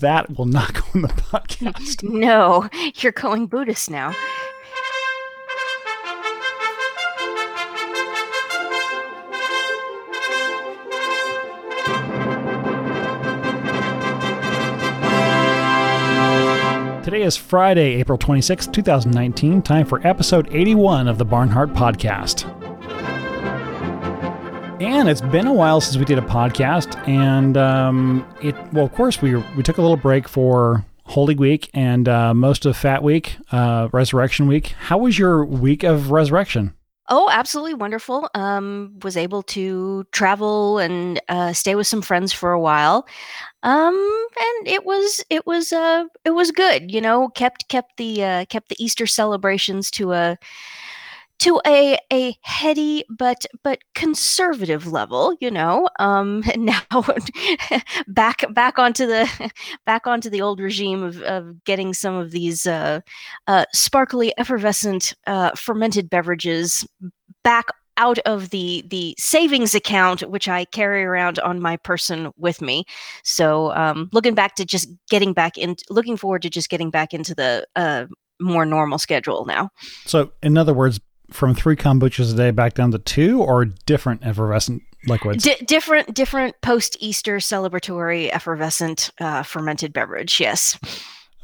that will not go in the podcast. no, you're going Buddhist now. Today is Friday, April 26, 2019. Time for episode 81 of the Barnhardt Podcast. And it's been a while since we did a podcast, and um, it well, of course, we we took a little break for Holy Week and uh, most of Fat Week, uh, Resurrection Week. How was your week of Resurrection? Oh, absolutely wonderful. Um, was able to travel and uh, stay with some friends for a while, um, and it was it was uh, it was good. You know, kept kept the uh, kept the Easter celebrations to a to a a heady but but conservative level, you know. Um, now back back onto the back onto the old regime of, of getting some of these uh, uh, sparkly, effervescent, uh, fermented beverages back out of the the savings account which I carry around on my person with me. So um, looking back to just getting back in, looking forward to just getting back into the uh, more normal schedule now. So, in other words, from three kombuchas a day back down to two, or different effervescent liquids? D- different, different post Easter celebratory effervescent uh, fermented beverage. Yes.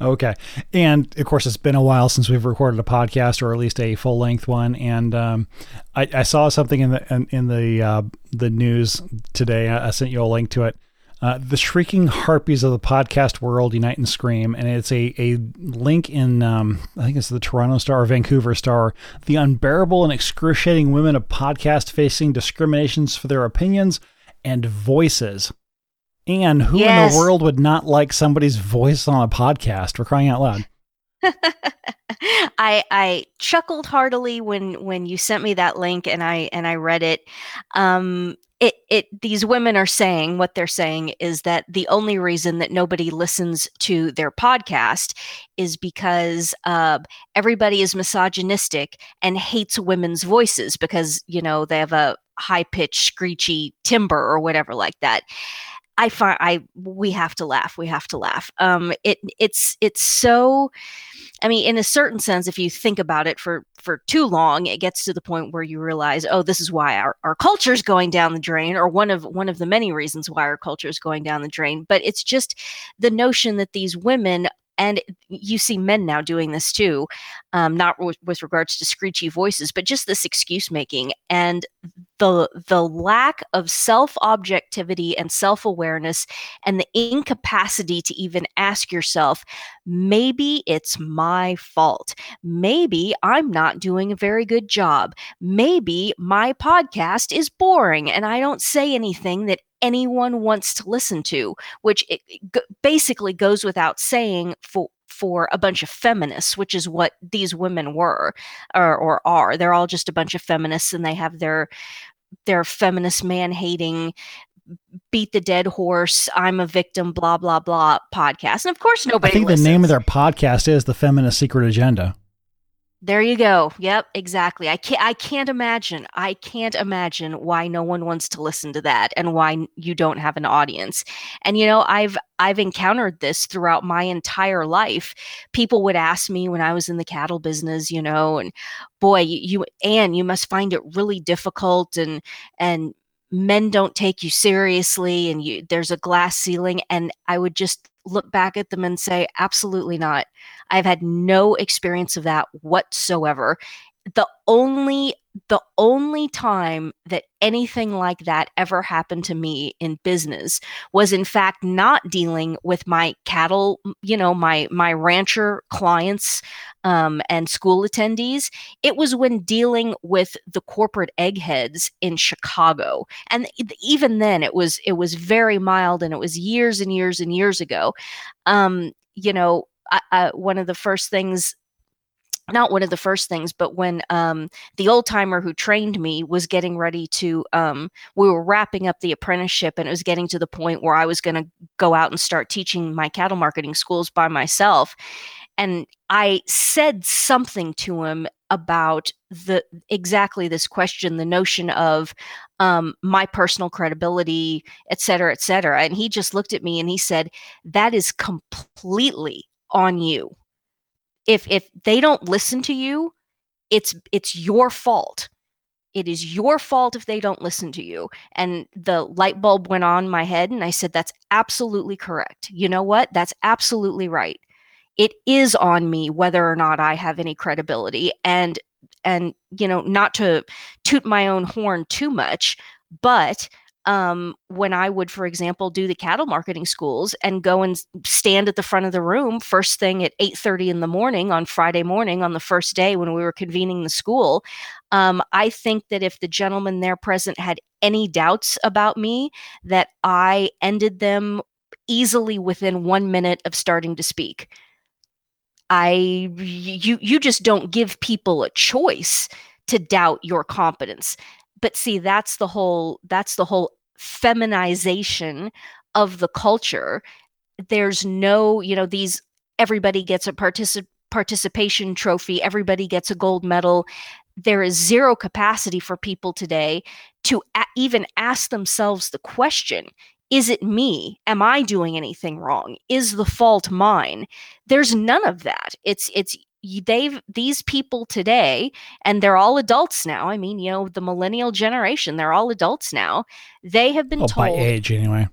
Okay, and of course, it's been a while since we've recorded a podcast, or at least a full length one. And um, I, I, saw something in the in, in the uh, the news today. I, I sent you a link to it uh, the Shrieking Harpies of the podcast world unite and scream, and it's a, a link in um, I think it's the Toronto Star or Vancouver Star. The unbearable and excruciating women of podcast facing discriminations for their opinions and voices. And who yes. in the world would not like somebody's voice on a podcast? For crying out loud. I I chuckled heartily when when you sent me that link and I and I read it. Um, it it these women are saying what they're saying is that the only reason that nobody listens to their podcast is because uh, everybody is misogynistic and hates women's voices because you know they have a high pitched screechy timbre or whatever like that. I find I we have to laugh. We have to laugh. Um, it it's it's so I mean, in a certain sense, if you think about it for for too long, it gets to the point where you realize, oh, this is why our, our culture is going down the drain, or one of one of the many reasons why our culture is going down the drain. But it's just the notion that these women and you see men now doing this too um, not w- with regards to screechy voices but just this excuse making and the the lack of self objectivity and self awareness and the incapacity to even ask yourself maybe it's my fault. Maybe i'm not doing a very good job. Maybe my podcast is boring and i don't say anything that anyone wants to listen to, which it, it basically goes without saying for for a bunch of feminists, which is what these women were or, or are. They're all just a bunch of feminists, and they have their their feminist man hating beat the dead horse i'm a victim blah blah blah podcast and of course nobody i think listens. the name of their podcast is the feminist secret agenda there you go. Yep, exactly. I can't I can't imagine. I can't imagine why no one wants to listen to that and why you don't have an audience. And you know, I've I've encountered this throughout my entire life. People would ask me when I was in the cattle business, you know, and boy, you, you Anne, you must find it really difficult and and men don't take you seriously and you there's a glass ceiling and I would just look back at them and say, absolutely not. I've had no experience of that whatsoever. The only the only time that anything like that ever happened to me in business was in fact not dealing with my cattle you know my my rancher clients um, and school attendees. It was when dealing with the corporate eggheads in chicago. And even then it was it was very mild and it was years and years and years ago. Um, you know I, I, one of the first things not one of the first things, but when um, the old timer who trained me was getting ready to, um, we were wrapping up the apprenticeship and it was getting to the point where I was going to go out and start teaching my cattle marketing schools by myself. And I said something to him about the exactly this question the notion of um, my personal credibility et cetera et cetera and he just looked at me and he said that is completely on you if if they don't listen to you it's it's your fault. It is your fault if they don't listen to you. And the light bulb went on my head and i said that's absolutely correct. You know what? That's absolutely right. It is on me whether or not i have any credibility. And and you know not to toot my own horn too much but um, when I would, for example, do the cattle marketing schools and go and stand at the front of the room first thing at 8:30 in the morning on Friday morning on the first day when we were convening the school, um, I think that if the gentleman there present had any doubts about me, that I ended them easily within one minute of starting to speak. I you you just don't give people a choice to doubt your competence but see that's the whole that's the whole feminization of the culture there's no you know these everybody gets a particip- participation trophy everybody gets a gold medal. There is zero capacity for people today to a- even ask themselves the question is it me? Am i doing anything wrong? Is the fault mine? There's none of that. It's it's they've these people today and they're all adults now i mean you know the millennial generation they're all adults now they have been oh, told by age anyway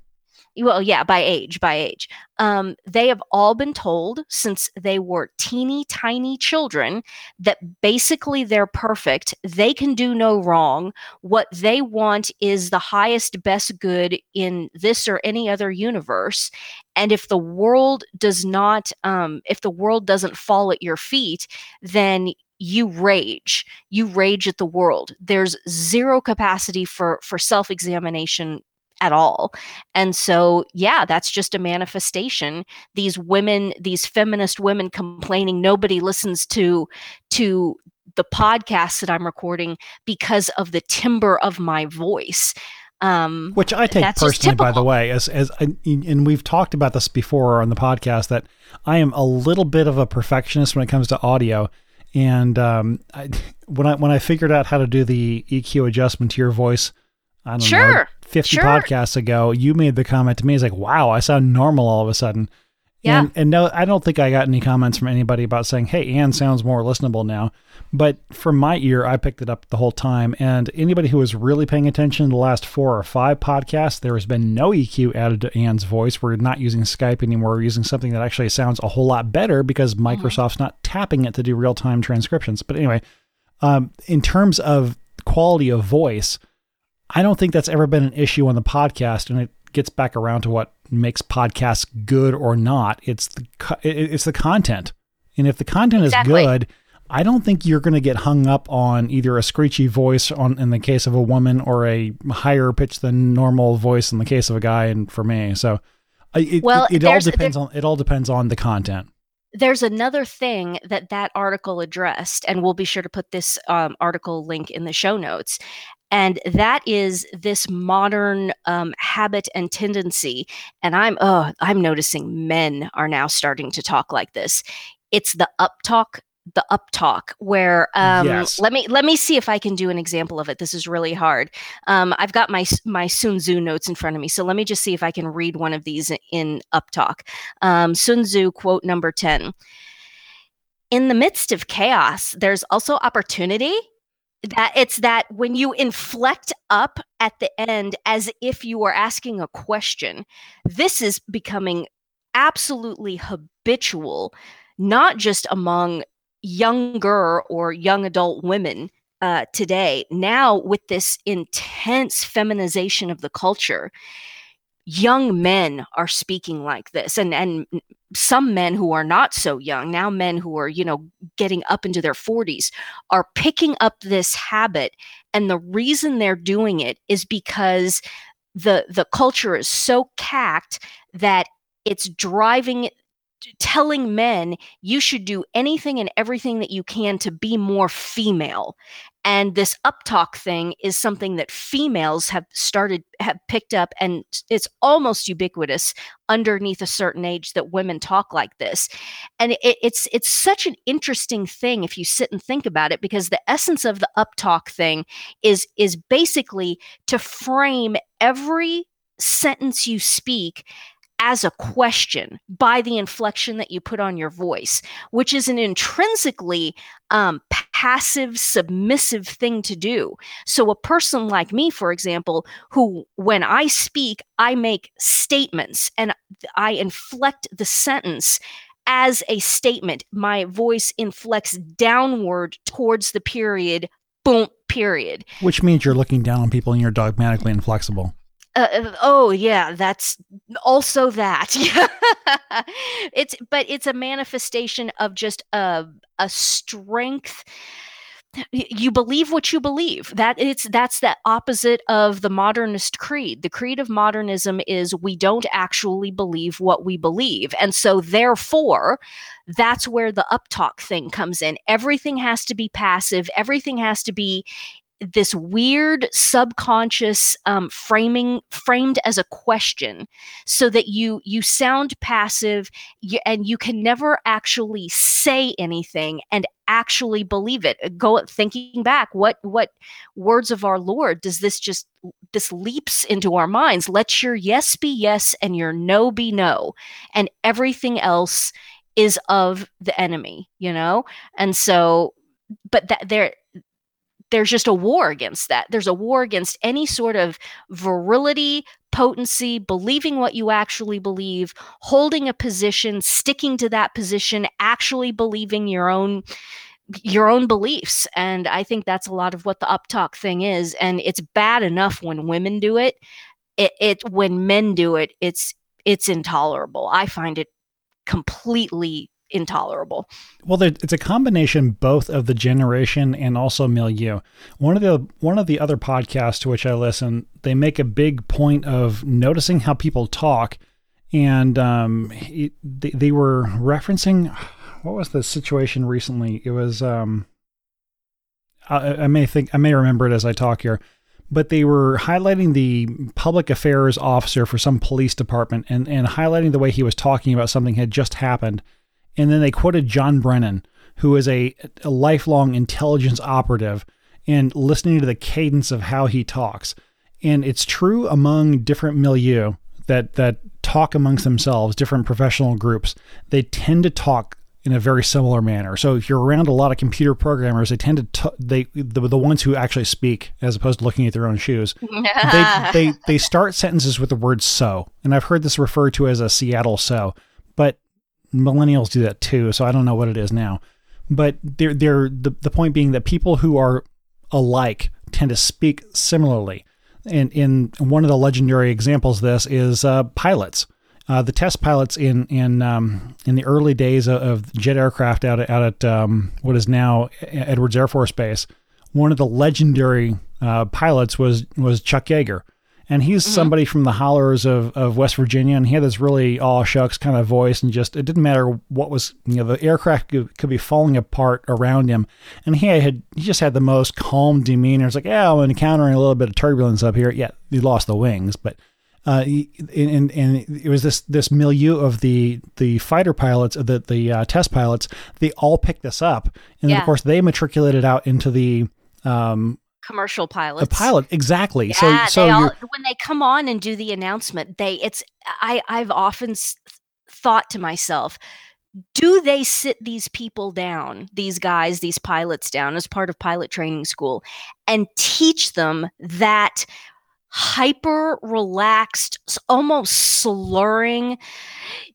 well yeah by age by age. Um, they have all been told since they were teeny tiny children that basically they're perfect. They can do no wrong. What they want is the highest best good in this or any other universe. And if the world does not um, if the world doesn't fall at your feet then you rage. You rage at the world. There's zero capacity for for self examination at all. And so, yeah, that's just a manifestation. These women, these feminist women complaining nobody listens to to the podcast that I'm recording because of the timbre of my voice. Um, Which I take personally, by the way, as as I, and we've talked about this before on the podcast that I am a little bit of a perfectionist when it comes to audio. And um, I, when I when I figured out how to do the EQ adjustment to your voice, I don't sure. know, 50 sure. podcasts ago, you made the comment to me. It's like, wow, I sound normal all of a sudden. Yeah. And, and no, I don't think I got any comments from anybody about saying, hey, Ann sounds more listenable now. But from my ear, I picked it up the whole time. And anybody who was really paying attention to the last four or five podcasts, there has been no EQ added to Ann's voice. We're not using Skype anymore. We're using something that actually sounds a whole lot better because mm-hmm. Microsoft's mm-hmm. not tapping it to do real time transcriptions. But anyway, um, in terms of quality of voice, I don't think that's ever been an issue on the podcast, and it gets back around to what makes podcasts good or not. It's the it's the content, and if the content exactly. is good, I don't think you're going to get hung up on either a screechy voice on in the case of a woman or a higher pitch than normal voice in the case of a guy. And for me, so it, well, it, it all depends on it all depends on the content there's another thing that that article addressed and we'll be sure to put this um, article link in the show notes and that is this modern um, habit and tendency and i'm oh i'm noticing men are now starting to talk like this. It's the up talk the up talk where um, yes. let me let me see if i can do an example of it. This is really hard. Um, i've got my my sun tzu notes in front of me so let me just see if i can read one of these in up talk. Um, sun tzu quote number 10 in the midst of chaos there's also opportunity that it's that when you inflect up at the end as if you are asking a question this is becoming absolutely habitual not just among younger or young adult women uh, today. Now with this intense feminization of the culture young men are speaking like this and and some men who are not so young now men who are you know getting up into their 40s are picking up this habit and the reason they're doing it is because the the culture is so cacked that it's driving telling men you should do anything and everything that you can to be more female. And this uptalk thing is something that females have started have picked up and it's almost ubiquitous underneath a certain age that women talk like this. And it, it's it's such an interesting thing if you sit and think about it because the essence of the uptalk thing is is basically to frame every sentence you speak as a question by the inflection that you put on your voice, which is an intrinsically um, passive, submissive thing to do. So, a person like me, for example, who when I speak, I make statements and I inflect the sentence as a statement. My voice inflects downward towards the period, boom, period. Which means you're looking down on people and you're dogmatically inflexible. Uh, uh, oh yeah, that's also that. it's but it's a manifestation of just a a strength. You believe what you believe. That it's that's the opposite of the modernist creed. The creed of modernism is we don't actually believe what we believe. And so therefore that's where the uptalk thing comes in. Everything has to be passive. Everything has to be this weird subconscious um, framing framed as a question so that you you sound passive you, and you can never actually say anything and actually believe it. Uh, go thinking back what what words of our lord does this just this leaps into our minds? Let your yes be yes and your no be no. And everything else is of the enemy you know? And so but that there there's just a war against that. There's a war against any sort of virility, potency, believing what you actually believe, holding a position, sticking to that position, actually believing your own your own beliefs. And I think that's a lot of what the uptalk thing is. And it's bad enough when women do it. It, it when men do it, it's it's intolerable. I find it completely intolerable. Well, it's a combination both of the generation and also milieu. One of the one of the other podcasts to which I listen, they make a big point of noticing how people talk, and um, it, they, they were referencing what was the situation recently? It was um, I, I may think I may remember it as I talk here but they were highlighting the public affairs officer for some police department and, and highlighting the way he was talking about something had just happened and then they quoted John Brennan, who is a, a lifelong intelligence operative, and listening to the cadence of how he talks. And it's true among different milieu that that talk amongst themselves, different professional groups, they tend to talk in a very similar manner. So if you're around a lot of computer programmers, they tend to t- they the, the ones who actually speak as opposed to looking at their own shoes. they, they they start sentences with the word so, and I've heard this referred to as a Seattle so. Millennials do that too, so I don't know what it is now. But they're, they're the, the point being that people who are alike tend to speak similarly. And in one of the legendary examples of this is uh, pilots. Uh, the test pilots in in um, in the early days of, of jet aircraft out at, out at um, what is now Edwards Air Force Base, one of the legendary uh, pilots was was Chuck Yeager, and he's mm-hmm. somebody from the hollers of, of West Virginia, and he had this really all shucks kind of voice, and just it didn't matter what was you know the aircraft could, could be falling apart around him, and he had he just had the most calm demeanor. It's like yeah, I'm encountering a little bit of turbulence up here. Yeah, he lost the wings, but. Uh, and, and it was this this milieu of the the fighter pilots, the the uh, test pilots. They all picked this up, and yeah. of course they matriculated out into the um, commercial pilots. The pilot, exactly. Yeah, so, so all, when they come on and do the announcement, they it's I I've often thought to myself, do they sit these people down, these guys, these pilots down as part of pilot training school, and teach them that hyper relaxed, almost slurring.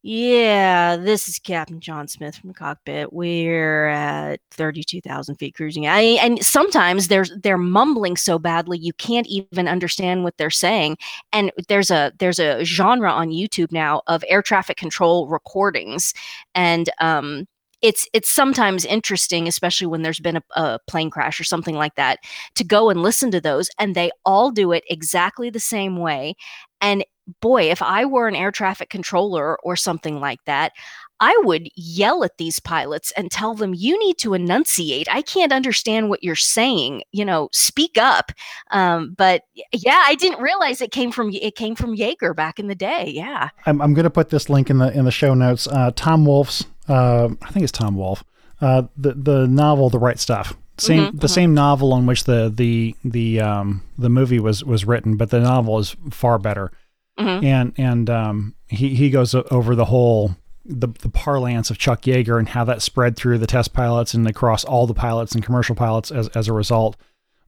Yeah, this is Captain John Smith from the cockpit. We're at 32,000 feet cruising. I, and sometimes there's they're mumbling so badly you can't even understand what they're saying. And there's a there's a genre on YouTube now of air traffic control recordings, and um, it's it's sometimes interesting, especially when there's been a, a, plane crash or something like that, to go and listen to those, and they all do it exactly the same way. And boy, if I were an air traffic controller or something like that, I would yell at these pilots and tell them, you need to enunciate. I can't understand what you're saying. You know, speak up. Um, but yeah, I didn't realize it came from it came from Yeager back in the day. Yeah. I'm, I'm going to put this link in the in the show notes. Uh, Tom Wolfe's, uh, I think it's Tom Wolfe, uh, the the novel The Right Stuff. Same mm-hmm, the mm-hmm. same novel on which the the the um, the movie was was written, but the novel is far better. Mm-hmm. And and um, he he goes over the whole the, the parlance of Chuck Yeager and how that spread through the test pilots and across all the pilots and commercial pilots as, as a result.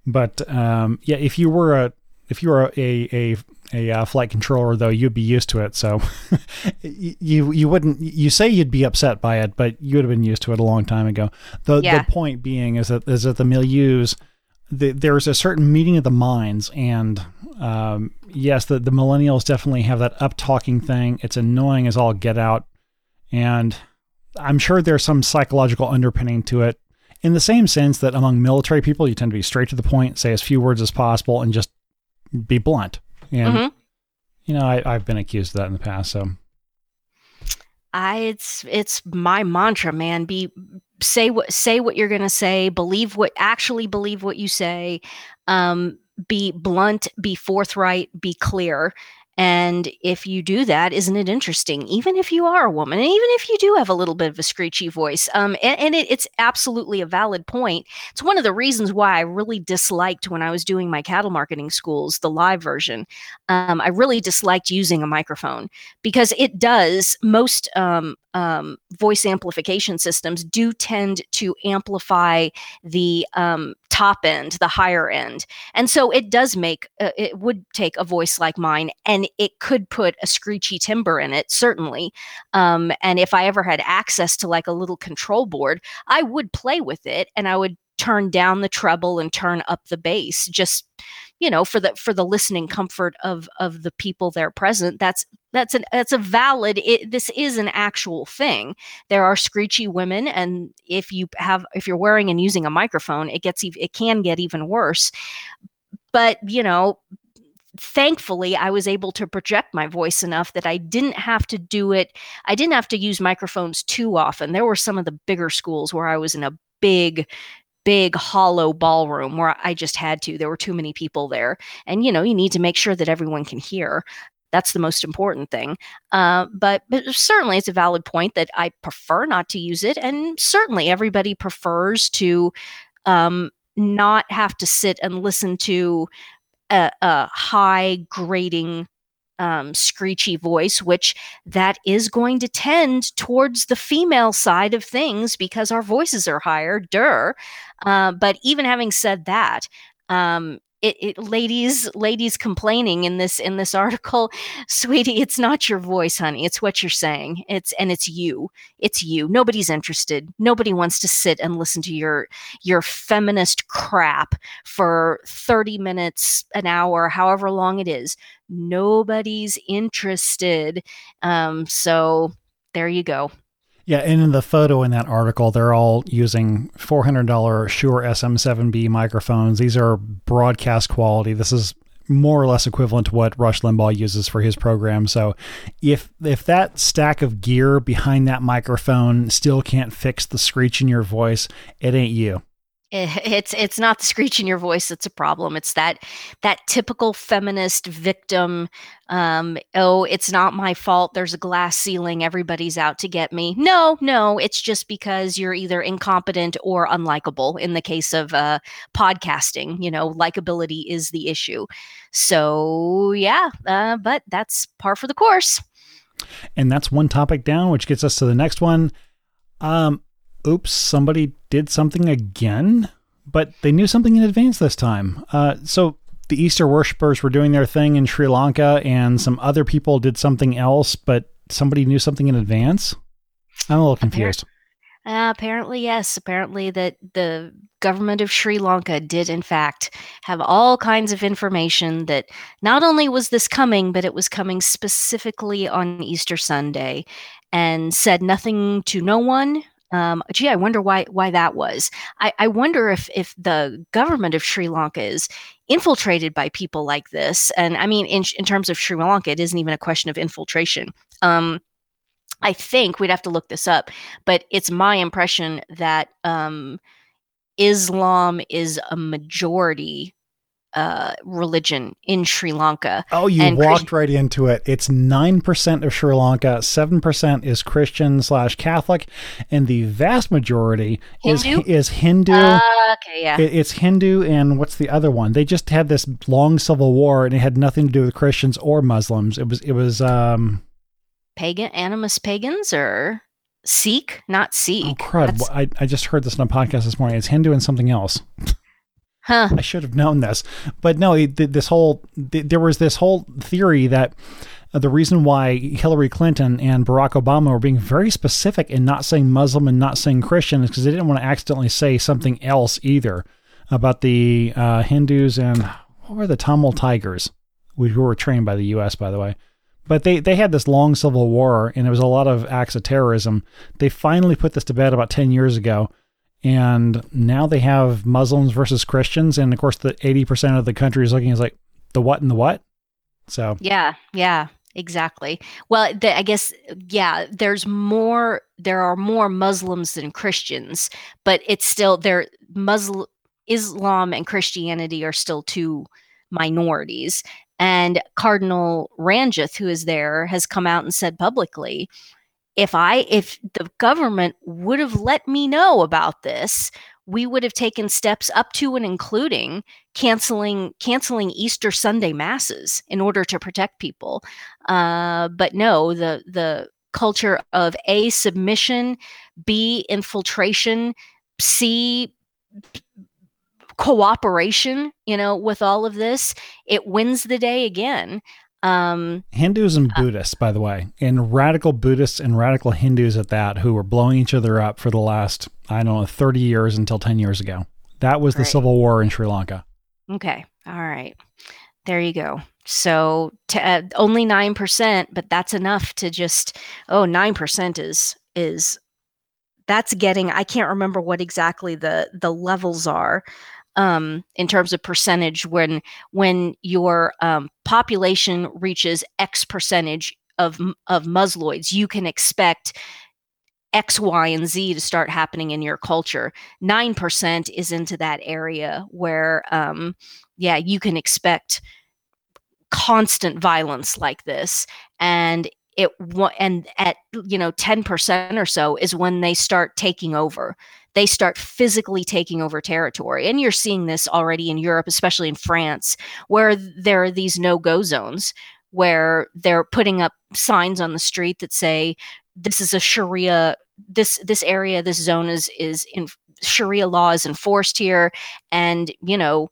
But um, yeah, if you were a if you were a a, a, a flight controller though, you'd be used to it. So you you wouldn't you say you'd be upset by it, but you would have been used to it a long time ago. The yeah. the point being is that is that the milieus the, there's a certain meeting of the minds and um, yes the, the millennials definitely have that up talking thing it's annoying as all get out and I'm sure there's some psychological underpinning to it in the same sense that among military people, you tend to be straight to the point, say as few words as possible, and just be blunt. And, mm-hmm. you know, I, I've been accused of that in the past. So. I it's it's my mantra, man. Be say what say what you're gonna say. Believe what actually believe what you say. Um, be blunt. Be forthright. Be clear. And if you do that, isn't it interesting? Even if you are a woman, and even if you do have a little bit of a screechy voice, um, and, and it, it's absolutely a valid point. It's one of the reasons why I really disliked when I was doing my cattle marketing schools, the live version. Um, I really disliked using a microphone because it does most um, um, voice amplification systems do tend to amplify the um, top end, the higher end. And so it does make, uh, it would take a voice like mine and it could put a screechy timber in it, certainly. Um, and if I ever had access to like a little control board, I would play with it and I would turn down the treble and turn up the bass just you know for the for the listening comfort of of the people there present. That's that's an that's a valid it, this is an actual thing. There are screechy women and if you have if you're wearing and using a microphone it gets it can get even worse. But you know thankfully i was able to project my voice enough that i didn't have to do it i didn't have to use microphones too often. There were some of the bigger schools where i was in a big big hollow ballroom where I just had to. There were too many people there. And, you know, you need to make sure that everyone can hear. That's the most important thing. Uh, but, but certainly it's a valid point that I prefer not to use it. And certainly everybody prefers to um, not have to sit and listen to a, a high grading um, screechy voice, which that is going to tend towards the female side of things because our voices are higher, der. Uh, but even having said that, um, it, it, ladies ladies complaining in this in this article sweetie it's not your voice honey it's what you're saying it's and it's you it's you nobody's interested nobody wants to sit and listen to your your feminist crap for 30 minutes an hour however long it is nobody's interested. Um so there you go yeah, and in the photo in that article, they're all using $400 Shure SM7B microphones. These are broadcast quality. This is more or less equivalent to what Rush Limbaugh uses for his program. So, if if that stack of gear behind that microphone still can't fix the screech in your voice, it ain't you. It's it's not the screech in your voice that's a problem. It's that that typical feminist victim um, oh it's not my fault. There's a glass ceiling. Everybody's out to get me. No no. It's just because you're either incompetent or unlikable in the case of uh, podcasting. You know likability is the issue. So yeah uh, but that's par for the course. And that's one topic down which gets us to the next one. Um oops, somebody did something again, but they knew something in advance this time. Uh, so the Easter worshippers were doing their thing in Sri Lanka, and some other people did something else, but somebody knew something in advance. I'm a little confused. Uh, apparently, yes. Apparently, that the government of Sri Lanka did, in fact, have all kinds of information that not only was this coming, but it was coming specifically on Easter Sunday, and said nothing to no one Um, gee, I wonder why why that was. I, I wonder if if the government of Sri Lanka is infiltrated by people like this. And I mean, in in terms of Sri Lanka, it isn't even a question of infiltration. Um, I think we'd have to look this up, but it's my impression that um, Islam is a majority uh, religion in Sri Lanka. Oh, you and walked Christ- right into it. It's 9% of Sri Lanka, 7% is Christian slash Catholic, and the vast majority Hindu? is is Hindu. Uh, okay, yeah. It, it's Hindu, and what's the other one? They just had this long civil war, and it had nothing to do with Christians or Muslims. It was, it was, um, pagan, animus pagans, or Sikh, not Sikh. Oh, crud. I, I just heard this on a podcast this morning. It's Hindu and something else. Huh. I should have known this, but no. This whole there was this whole theory that uh, the reason why Hillary Clinton and Barack Obama were being very specific in not saying Muslim and not saying Christian is because they didn't want to accidentally say something else either about the uh, Hindus and what were the Tamil Tigers, who were trained by the U.S. by the way. But they, they had this long civil war and it was a lot of acts of terrorism. They finally put this to bed about 10 years ago and now they have Muslims versus Christians, and of course, the eighty percent of the country is looking as like the what and the what. So yeah, yeah, exactly. Well, the, I guess yeah, there's more. There are more Muslims than Christians, but it's still there. Muslim Islam and Christianity are still two minorities. And Cardinal Ranjith, who is there, has come out and said publicly if I if the government would have let me know about this, we would have taken steps up to and including canceling canceling Easter Sunday masses in order to protect people. Uh, but no, the the culture of a submission, b infiltration, c cooperation. You know, with all of this, it wins the day again. Um, Hindus and uh, Buddhists, by the way, and radical Buddhists and radical Hindus at that, who were blowing each other up for the last, I don't know, 30 years until 10 years ago. That was the civil war in Sri Lanka. Okay. All right. There you go. So to, uh, only 9%, but that's enough to just, oh, 9% is, is, that's getting, I can't remember what exactly the, the levels are, um, in terms of percentage when when your um, population reaches X percentage of of Musloids, you can expect X, Y, and Z to start happening in your culture. Nine percent is into that area where, um, yeah, you can expect constant violence like this, and it and at you know 10% or so is when they start taking over they start physically taking over territory. And you're seeing this already in Europe, especially in France, where there are these no go zones where they're putting up signs on the street that say, this is a Sharia, this, this area, this zone is, is in Sharia law is enforced here. And, you know,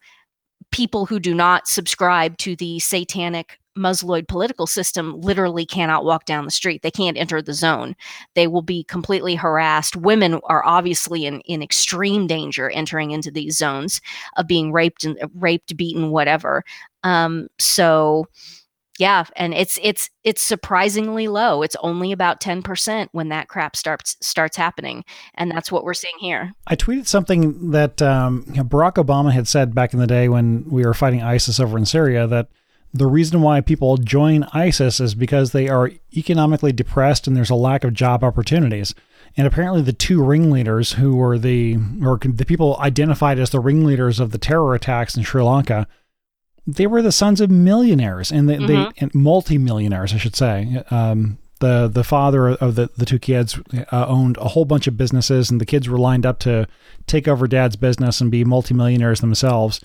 people who do not subscribe to the satanic Musloid political system literally cannot walk down the street. They can't enter the zone. They will be completely harassed. Women are obviously in, in extreme danger entering into these zones of being raped and raped, beaten, whatever. Um, so yeah, and it's it's it's surprisingly low. It's only about 10% when that crap starts starts happening. And that's what we're seeing here. I tweeted something that um, Barack Obama had said back in the day when we were fighting ISIS over in Syria that the reason why people join ISIS is because they are economically depressed and there's a lack of job opportunities. And apparently, the two ringleaders who were the or the people identified as the ringleaders of the terror attacks in Sri Lanka, they were the sons of millionaires and they, mm-hmm. they and multi-millionaires, I should say. Um, the the father of the the two kids uh, owned a whole bunch of businesses, and the kids were lined up to take over dad's business and be multimillionaires themselves.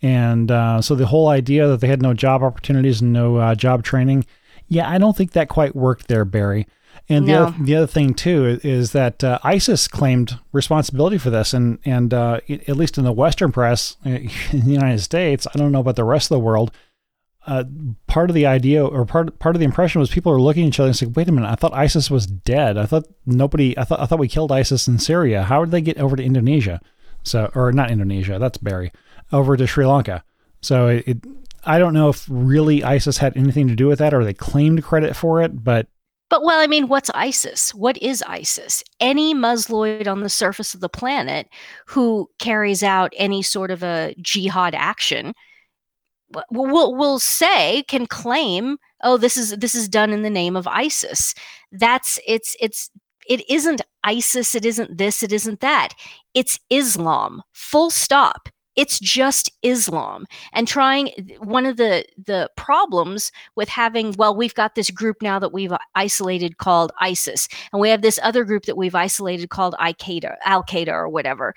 And uh, so the whole idea that they had no job opportunities and no uh, job training, yeah, I don't think that quite worked there, Barry. And the, no. other, the other thing too is that uh, ISIS claimed responsibility for this, and and uh, at least in the Western press in the United States, I don't know about the rest of the world. Uh, part of the idea or part part of the impression was people are looking at each other and saying, "Wait a minute! I thought ISIS was dead. I thought nobody. I thought I thought we killed ISIS in Syria. How did they get over to Indonesia? So, or not Indonesia? That's Barry over to Sri Lanka. So it, it, I don't know if really ISIS had anything to do with that or they claimed credit for it, but But well, I mean, what's ISIS? What is ISIS? Any Musloid on the surface of the planet who carries out any sort of a jihad action will will say can claim, oh, this is this is done in the name of ISIS. That's it's it's it isn't ISIS, it isn't this, it isn't that. It's Islam. Full stop it's just islam. And trying one of the the problems with having well we've got this group now that we've uh, isolated called isis and we have this other group that we've isolated called al-qaeda al-qaeda or whatever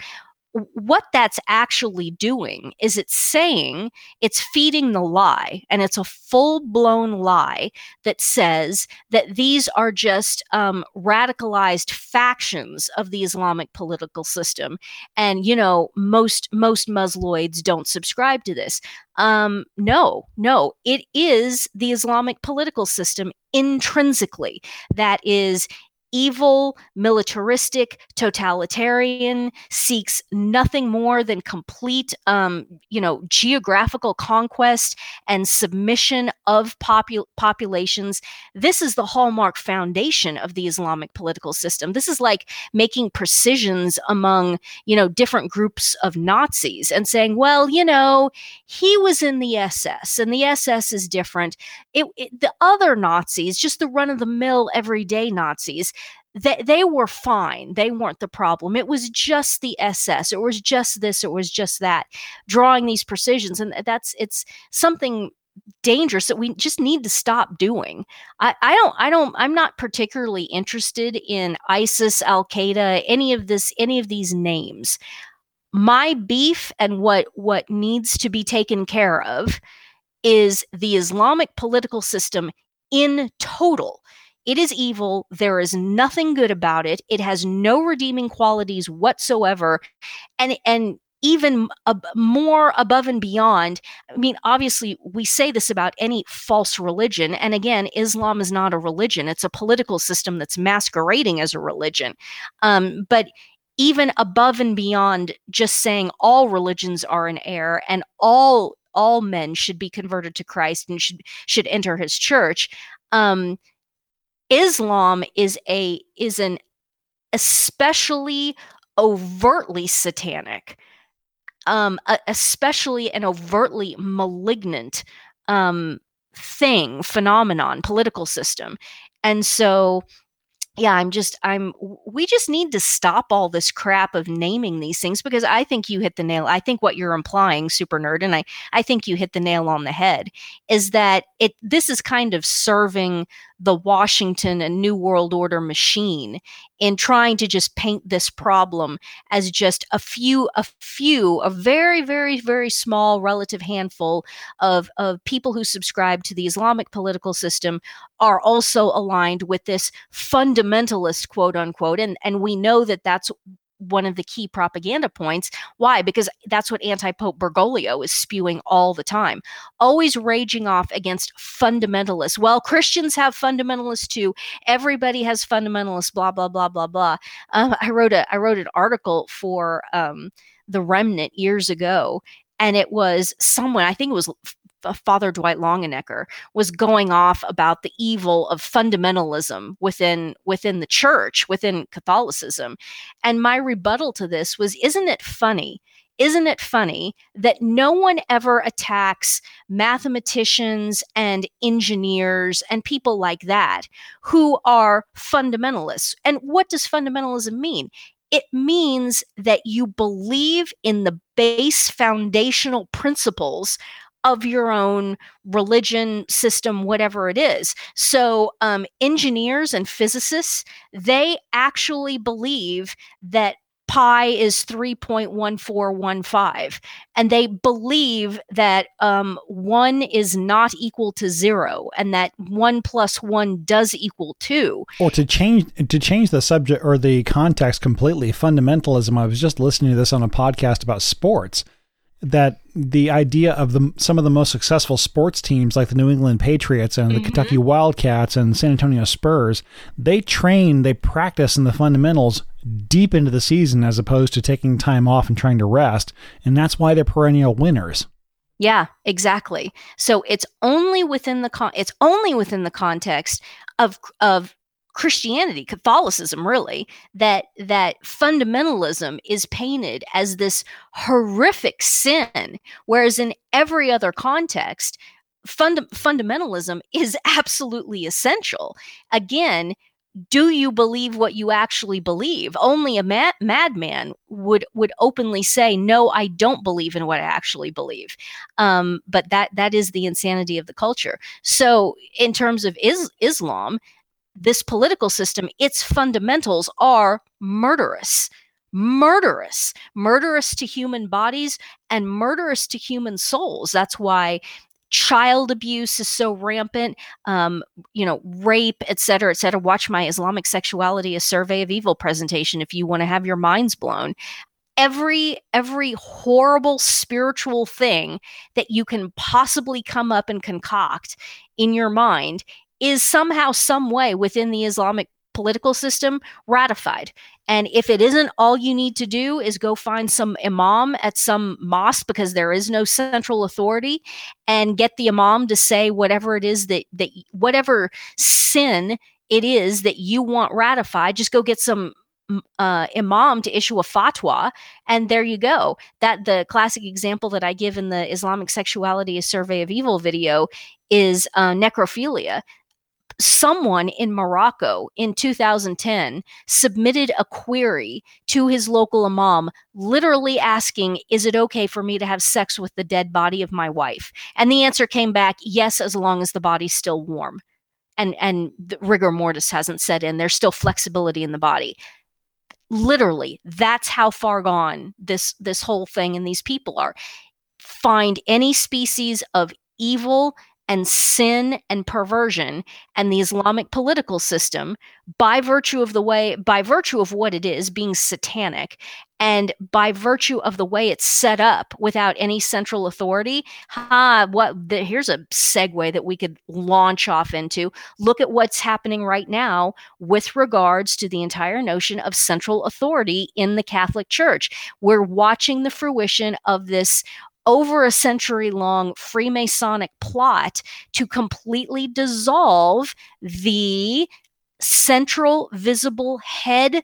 what that's actually doing is it's saying it's feeding the lie and it's a full-blown lie that says that these are just um, radicalized factions of the islamic political system. And you know most most musloids don't subscribe to this. Um, no no it is the islamic political system intrinsically that is evil, militaristic, totalitarian, seeks nothing more than complete, um, you know, geographical conquest and submission of popu- populations. This is the hallmark foundation of the Islamic political system. This is like making precisions among, you know, different groups of Nazis and saying, well, you know, he was in the SS and the SS is different. It, it, the other Nazis, just the run of the mill everyday Nazis, they, they were fine. They weren't the problem. It was just the SS. It was just this. It was just that. Drawing these precisions, and that's it's something dangerous that we just need to stop doing. I, I don't I don't I'm not particularly interested in ISIS, Al Qaeda, any of this, any of these names. My beef and what what needs to be taken care of is the Islamic political system in total it is evil. There is nothing good about it. It has no redeeming qualities whatsoever. And and even ab- more above and beyond. I mean, obviously, we say this about any false religion. And again, Islam is not a religion, it's a political system that's masquerading as a religion. Um, but even above and beyond just saying all religions are in error and all all men should be converted to Christ and should should enter his church. Um, Islam is a is an especially overtly satanic, um, especially an overtly malignant um, thing, phenomenon, political system. And so yeah, I'm just I'm we just need to stop all this crap of naming these things because I think you hit the nail. I think what you're implying, super nerd, and I I think you hit the nail on the head is that it this is kind of serving the Washington and New World Order machine in trying to just paint this problem as just a few, a few, a very, very, very small relative handful of, of people who subscribe to the Islamic political system are also aligned with this fundamentalist quote unquote. And, and we know that that's one of the key propaganda points. Why? Because that's what anti Pope Bergoglio is spewing all the time, always raging off against fundamentalists. Well, Christians have fundamentalists too. Everybody has fundamentalists. Blah blah blah blah blah. Um, I wrote a I wrote an article for um, the Remnant years ago, and it was someone I think it was Father Dwight Longenecker was going off about the evil of fundamentalism within within the church, within Catholicism. And my rebuttal to this was isn't it funny? Isn't it funny that no one ever attacks mathematicians and engineers and people like that who are fundamentalists? And what does fundamentalism mean? It means that you believe in the base foundational principles of your own religion system whatever it is. So um, engineers and physicists they actually believe that pi is 3.1415 and they believe that um, one is not equal to zero and that one plus one does equal two. Or to change to change the subject or the context completely fundamentalism i was just listening to this on a podcast about sports that the idea of the some of the most successful sports teams like the New England Patriots and the mm-hmm. Kentucky Wildcats and San Antonio Spurs, they train, they practice in the fundamentals deep into the season as opposed to taking time off and trying to rest, and that's why they're perennial winners. Yeah, exactly. So it's only within the con- it's only within the context of of Christianity, Catholicism, really, that that fundamentalism is painted as this horrific sin, whereas in every other context, fund- fundamentalism is absolutely essential. Again, do you believe what you actually believe? Only a mad- madman would would openly say, "No, I don't believe in what I actually believe." Um, but that that is the insanity of the culture. So, in terms of is- Islam, this political system, its fundamentals are murderous. Murderous, murderous to human bodies and murderous to human souls. That's why child abuse is so rampant. Um, you know rape et cetera et cetera. Watch my islamic sexuality a survey of evil presentation if you want to have your minds blown. Every every horrible spiritual thing that you can possibly come up and concoct in your mind is somehow some way within the islamic political system ratified. And if it isn't, all you need to do is go find some imam at some mosque because there is no central authority and get the imam to say whatever it is that that whatever sin it is that you want ratified, just go get some uh, imam to issue a fatwa, and there you go. That the classic example that I give in the Islamic Sexuality: A Survey of Evil video is uh, necrophilia someone in Morocco in 2010 submitted a query to his local imam, literally asking, Is it okay for me to have sex with the dead body of my wife? And the answer came back, Yes, as long as the body's still warm. And, and rigor mortis hasn't set in. There's still flexibility in the body. Literally, that's how far gone this this whole thing and these people are. Find any species of evil and sin and perversion and the Islamic political system by virtue of the way, by virtue of what it is, being satanic, and by virtue of the way it's set up without any central authority. Ha, what the, here's a segue that we could launch off into. Look at what's happening right now with regards to the entire notion of central authority in the Catholic Church. We're watching the fruition of this over a century long Freemasonic plot to completely dissolve the central visible head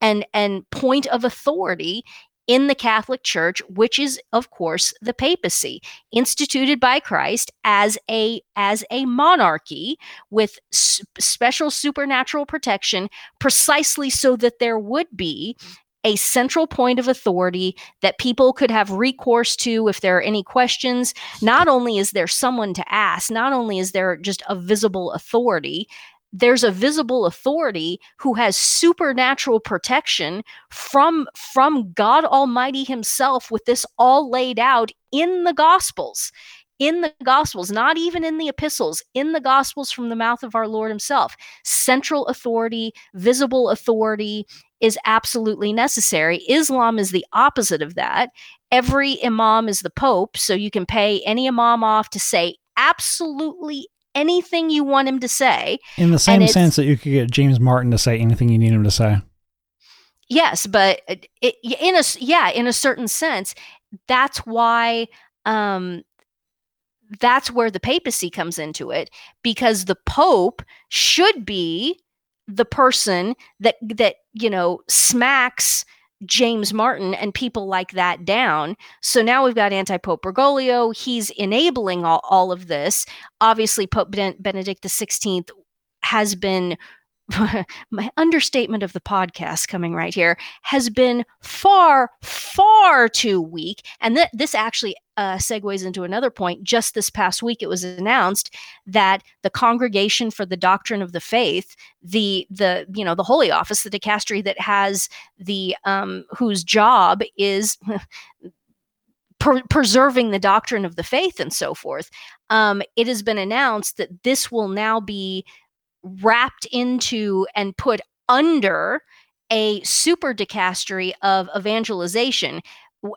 and and point of authority in the Catholic Church, which is of course the papacy, instituted by Christ as a as a monarchy with s- special supernatural protection precisely so that there would be a central point of authority that people could have recourse to if there are any questions. Not only is there someone to ask, not only is there just a visible authority, there's a visible authority who has supernatural protection from from God Almighty himself with this all laid out in the gospels in the gospels not even in the epistles in the gospels from the mouth of our lord himself central authority visible authority is absolutely necessary. Islam is the opposite of that. Every imam is the pope, so you can pay any imam off to say absolutely anything you want him to say. In the same sense that you could get James Martin to say anything you need him to say. Yes, but it, in a yeah, in a certain sense, that's why um that's where the papacy comes into it because the pope should be the person that that you know smacks James Martin and people like that down. So now we've got anti Pope Bergoglio. He's enabling all, all of this. Obviously, Pope Benedict XVI has been my understatement of the podcast coming right here has been far, far too weak. And th- this actually uh, segues into another point. Just this past week, it was announced that the Congregation for the Doctrine of the Faith, the the you know the Holy Office, the dicastery that has the um, whose job is. Per- preserving the doctrine of the faith and so forth. Um, it has been announced that this will now be wrapped into and put under a super dicastery of evangelization.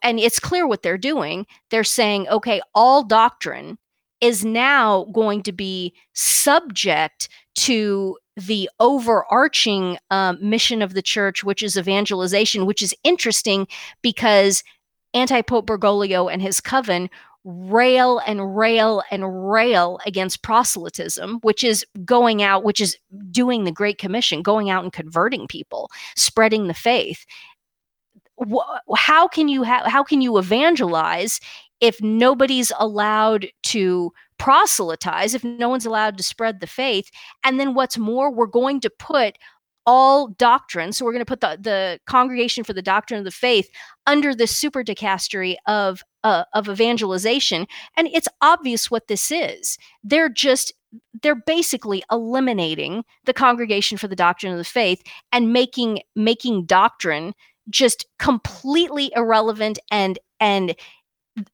And it's clear what they're doing. They're saying, okay, all doctrine is now going to be subject to the overarching um, mission of the church, which is evangelization, which is interesting because anti Pope Bergoglio and his coven rail and rail and rail against proselytism, which is going out, which is doing the Great Commission, going out and converting people, spreading the faith. How can you ha- how can you evangelize if nobody's allowed to proselytize, if no one's allowed to spread the faith? And then what's more, we're going to put all doctrine. So we're going to put the, the congregation for the doctrine of the faith under the super dicastery of uh, of evangelization, and it's obvious what this is. They're just they're basically eliminating the congregation for the doctrine of the faith and making making doctrine just completely irrelevant and and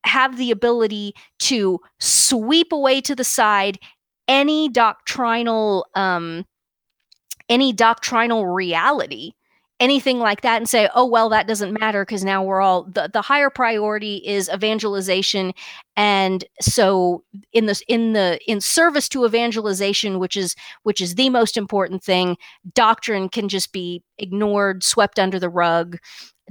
have the ability to sweep away to the side any doctrinal um, any doctrinal reality anything like that and say oh well that doesn't matter because now we're all the, the higher priority is evangelization. And so in this in the in service to evangelization which is which is the most important thing doctrine can just be ignored swept under the rug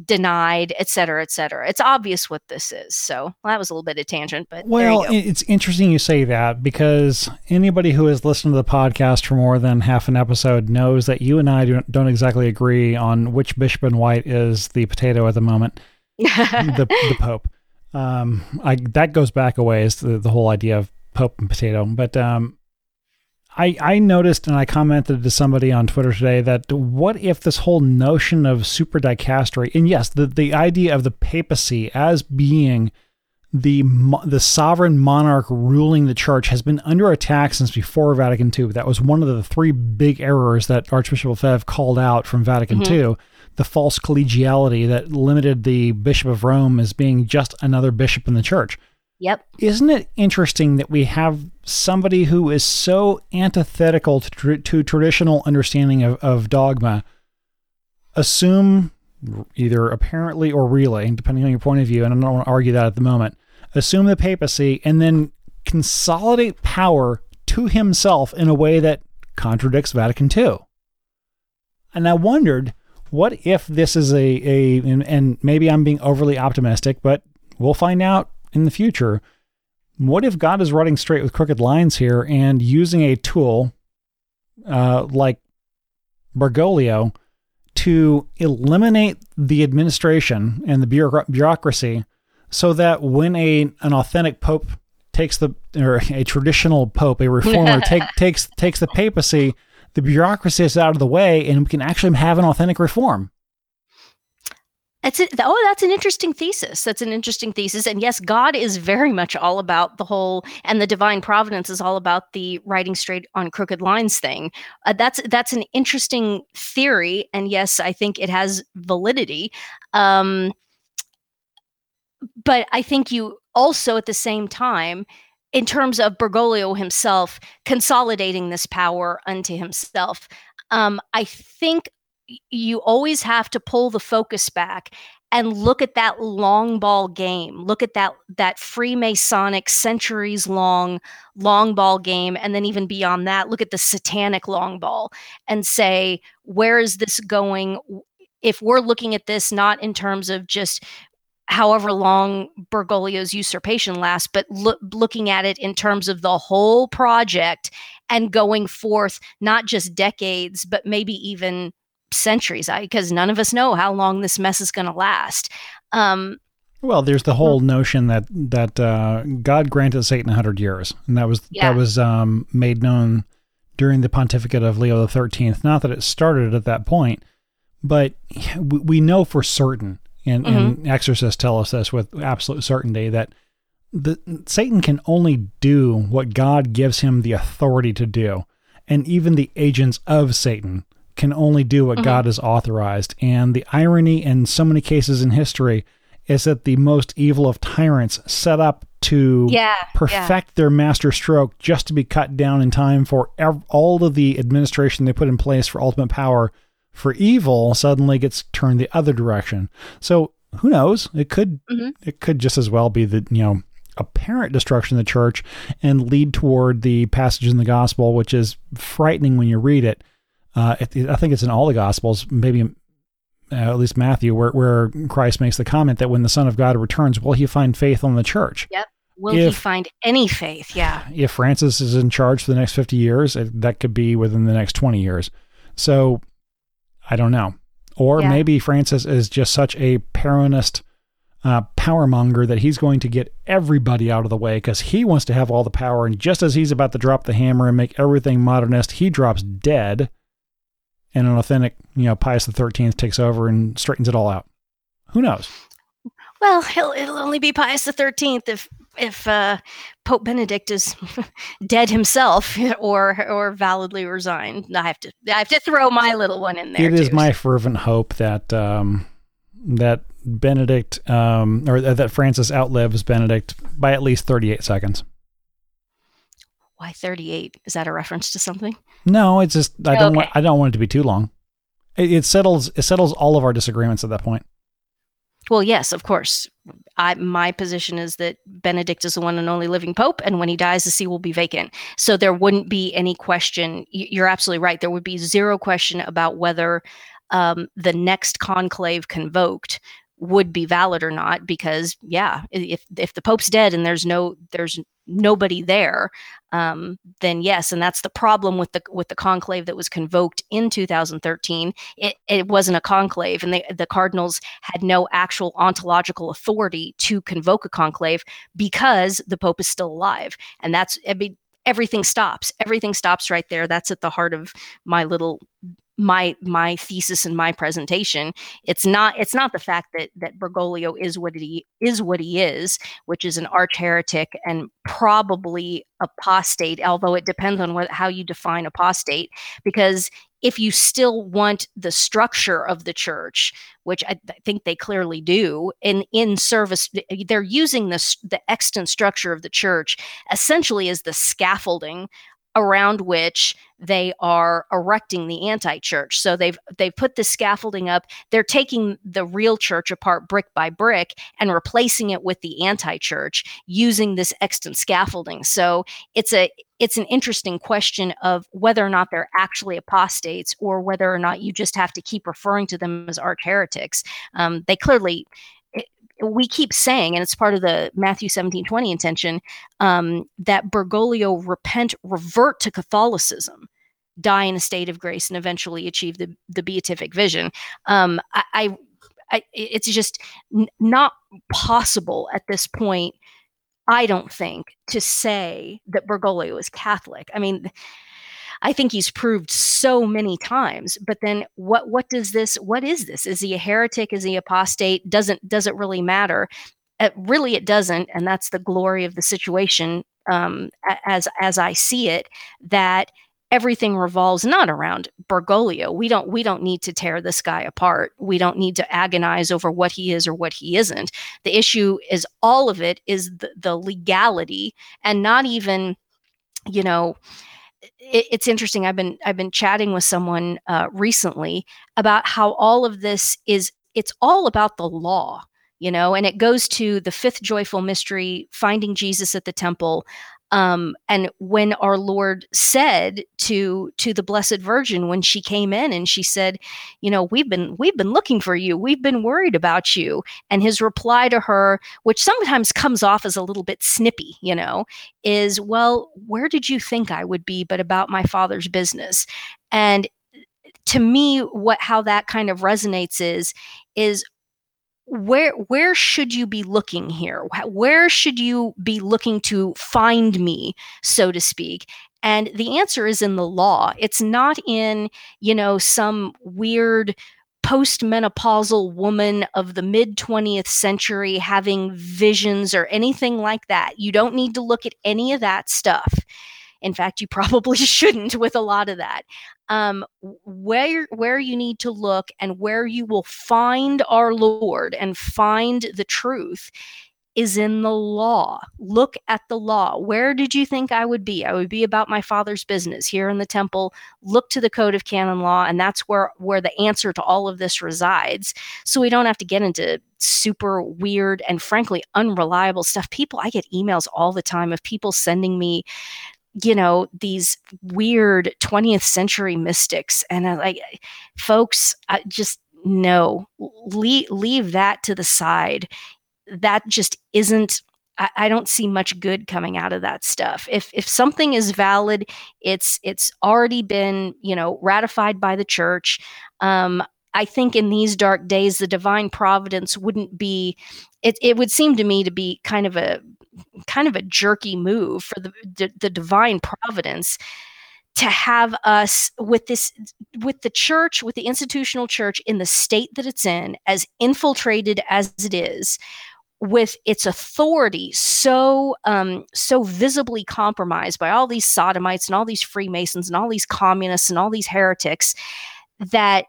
denied, et cetera, et cetera. It's obvious what this is. So well, that was a little bit of tangent, but well, it's interesting you say that because anybody who has listened to the podcast for more than half an episode knows that you and I don't exactly agree on which bishop and white is the potato at the moment, the, the Pope. Um, I that goes back a ways the, the whole idea of Pope and potato, but um, I, I noticed and I commented to somebody on Twitter today that what if this whole notion of super dicastery, and yes, the, the idea of the papacy as being the the sovereign monarch ruling the church has been under attack since before Vatican II. That was one of the three big errors that Archbishop Lefebvre called out from Vatican mm-hmm. II. The false collegiality that limited the Bishop of Rome as being just another bishop in the church. Yep. Isn't it interesting that we have somebody who is so antithetical to, tr- to traditional understanding of, of dogma assume either apparently or really, depending on your point of view, and I don't want to argue that at the moment, assume the papacy and then consolidate power to himself in a way that contradicts Vatican II. And I wondered, what if this is a, a and, and maybe I'm being overly optimistic, but we'll find out in the future, what if God is running straight with crooked lines here and using a tool uh, like Bergoglio to eliminate the administration and the bureaucracy so that when a an authentic pope takes the or a traditional pope, a reformer take, takes takes the papacy, the bureaucracy is out of the way and we can actually have an authentic reform. Oh, that's an interesting thesis. That's an interesting thesis. And yes, God is very much all about the whole, and the divine providence is all about the writing straight on crooked lines thing. Uh, that's that's an interesting theory, and yes, I think it has validity. Um, but I think you also, at the same time, in terms of Bergoglio himself consolidating this power unto himself, um, I think you always have to pull the focus back and look at that long ball game. Look at that that freemasonic centuries long long ball game and then even beyond that look at the satanic long ball and say where is this going? If we're looking at this not in terms of just however long Bergoglio's usurpation lasts, but lo- looking at it in terms of the whole project and going forth not just decades, but maybe even centuries because none of us know how long this mess is going to last. Um, well, there's the whole notion that that uh, God granted Satan 100 years, and that was yeah. that was um, made known during the pontificate of Leo the 13th. Not that it started at that point, but we know for certain, and, mm-hmm. and exorcists tell us this with absolute certainty that the Satan can only do what God gives him the authority to do, and even the agents of Satan can only do what mm-hmm. God has authorized. And the irony in so many cases in history is that the most evil of tyrants set up to yeah, perfect yeah. their master stroke just to be cut down in time for ev- all of the administration they put in place for ultimate power for evil suddenly gets turned the other direction. So who knows? It could mm-hmm. it could just as well be the you know apparent destruction of the church and lead toward the passage in the gospel, which is frightening when you read it, uh, I think it's in all the Gospels, maybe uh, at least Matthew, where, where Christ makes the comment that when the Son of God returns, will he find faith on the church? Yep. will if, he find any faith? Yeah. If Francis is in charge for the next 50 years, that could be within the next 20 years. So I don't know. Or yeah. maybe Francis is just such a Peronist uh, power monger that he's going to get everybody out of the way because he wants to have all the power. And just as he's about to drop the hammer and make everything modernist, he drops dead. And an authentic, you know, Pius the Thirteenth takes over and straightens it all out. Who knows? Well, it'll, it'll only be Pius the Thirteenth if if uh, Pope Benedict is dead himself or or validly resigned. I have to I have to throw my little one in there. It too. is my fervent hope that um, that Benedict um, or that Francis outlives Benedict by at least 38 seconds. Why 38? Is that a reference to something? No, it's just I don't okay. want I don't want it to be too long. It, it settles it settles all of our disagreements at that point. Well, yes, of course. I, my position is that Benedict is the one and only living pope, and when he dies, the see will be vacant. So there wouldn't be any question. You're absolutely right. There would be zero question about whether um, the next conclave convoked would be valid or not because yeah if if the pope's dead and there's no there's nobody there um, then yes and that's the problem with the with the conclave that was convoked in 2013 it, it wasn't a conclave and the, the cardinals had no actual ontological authority to convoke a conclave because the pope is still alive and that's I mean, everything stops. Everything stops right there. That's at the heart of my little my my thesis and my presentation. It's not it's not the fact that that bergoglio is what he is what he is which is an arch heretic and probably apostate although it depends on what how you define apostate because if you still want the structure of the church which I, th- think they clearly do in in service they're using this the extant structure of the church essentially as the scaffolding around which they are erecting the anti-church. So they've they've put the scaffolding up. They're taking the real church apart brick by brick and replacing it with the anti-church using this extant scaffolding. So it's a it's an interesting question of whether or not they're actually apostates or whether or not you just have to keep referring to them as arch heretics. Um, they clearly we keep saying, and it's part of the Matthew 17 20 intention, um, that Bergoglio repent, revert to Catholicism, die in a state of grace, and eventually achieve the, the beatific vision. Um, I, I, I, it's just n- not possible at this point, I don't think, to say that Bergoglio is Catholic. I mean, I think he's proved so many times. But then what what does this what is this? Is he a heretic? Is he apostate? Doesn't does it really matter? It, uh, really it doesn't and that's the glory of the situation um, as as I see it that everything revolves not around Bergoglio. We don't we don't need to tear this guy apart. We don't need to agonize over what he is or what he isn't. The issue is all of it is the, the legality and not even you know it, it's interesting. I've been I've been chatting with someone uh, recently about how all of this is. It's all about the law, you know, and it goes to the fifth joyful mystery, finding Jesus at the temple. Um, and when our Lord said to to the Blessed Virgin when she came in and she said, you know, we've been we've been looking for you, we've been worried about you, and his reply to her, which sometimes comes off as a little bit snippy, you know, is, well, where did you think I would be, but about my Father's business, and to me what how that kind of resonates is is where where should you be looking here? Where should you be looking to find me so to speak? And the answer is in the law. It's not in you know some weird postmenopausal woman of the mid 20th century having visions or anything like that. You don't need to look at any of that stuff. In fact, you probably shouldn't with a lot of that. Um, where where you need to look and where you will find our Lord and find the truth is in the law. Look at the law. Where did you think I would be? I would be about my father's business here in the temple. Look to the code of canon law and that's where where the answer to all of this resides. So we don't have to get into super weird and frankly unreliable stuff. People I get emails all the time of people sending me you know these weird 20th century mystics and like folks I just no leave, leave that to the side that just isn't I, I don't see much good coming out of that stuff. If if something is valid, it's it's already been you know ratified by the church. Um, I think in these dark days, the divine providence wouldn't be. It it would seem to me to be kind of a kind of a jerky move for the the, the divine providence to have us with this with the church with the institutional church in the state that it's in as infiltrated as it is with its authority so um, so visibly compromised by all these sodomites and all these freemasons and all these communists and all these heretics that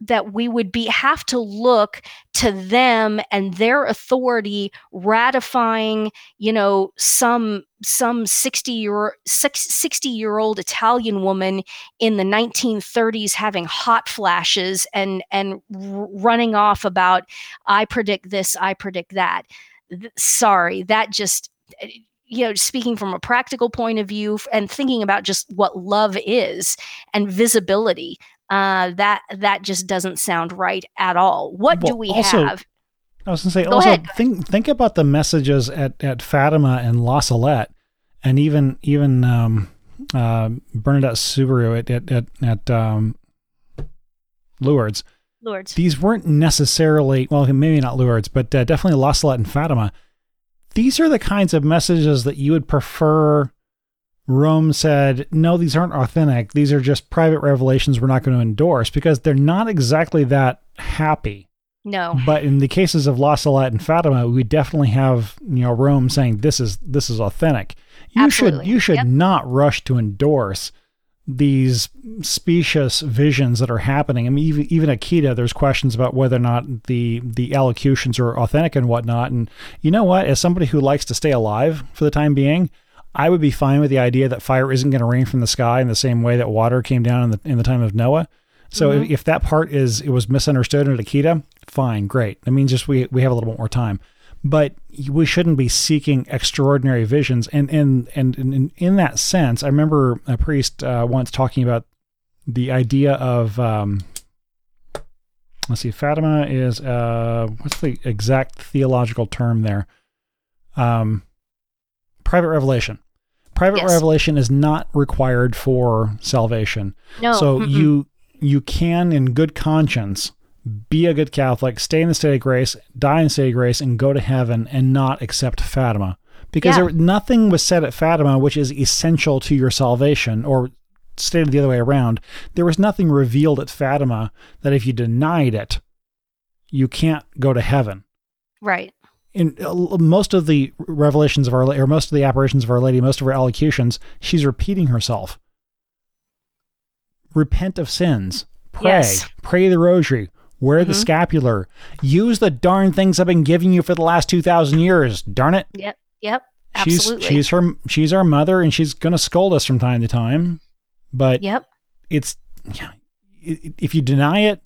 that we would be have to look to them and their authority ratifying you know some some 60 year 60 year old italian woman in the 1930s having hot flashes and and running off about i predict this i predict that. Sorry that just eh, you know speaking from a practical point of view and thinking about just what love is and visibility uh, that that just doesn't sound right at all. What well, do we also, have? I was going to say Go also ahead. think think about the messages at at Fatima and La Salette, and even even um, uh, Bernadette Soubirous at at at, at um, Lourdes. Lourdes. These weren't necessarily well, maybe not Lourdes, but uh, definitely La Salette and Fatima. These are the kinds of messages that you would prefer Rome said, no, these aren't authentic. These are just private revelations we're not going to endorse because they're not exactly that happy. No. But in the cases of La Salette and Fatima, we definitely have, you know, Rome saying this is this is authentic. You Absolutely. should you should yep. not rush to endorse these specious visions that are happening. I mean, even, even Akita, there's questions about whether or not the the allocutions are authentic and whatnot. And you know what? As somebody who likes to stay alive for the time being, I would be fine with the idea that fire isn't going to rain from the sky in the same way that water came down in the in the time of Noah. So mm-hmm. if, if, that part is it was misunderstood in Akita, fine, great. That means just we we have a little bit more time. But we shouldn't be seeking extraordinary visions. And and and, in, in that sense, I remember a priest uh, once talking about the idea of um, let's see, Fatima is uh, what's the exact theological term there? Um, private revelation private yes. revelation is not required for salvation. No. So Mm-mm. you you can in good conscience be a good Catholic, stay in the state of grace, die in the state of grace, and go to heaven and not accept Fatima. Because yeah. there, nothing was said at Fatima which is essential to your salvation, or stated the other way around. There was nothing revealed at Fatima that if you denied it, you can't go to heaven. Right in uh, most of the revelations of our lady, or most of the apparitions of our lady most of her allocutions she's repeating herself. Repent of sins. Pray. Yes. pray the rosary. Wear mm-hmm. the scapular. Use the darn things i've been giving you for the last 2000 years. Darn it. Yep. Yep. Absolutely. she's she's her she's our mother and she's going to scold us from time to time. But yep. it's yeah. if you deny it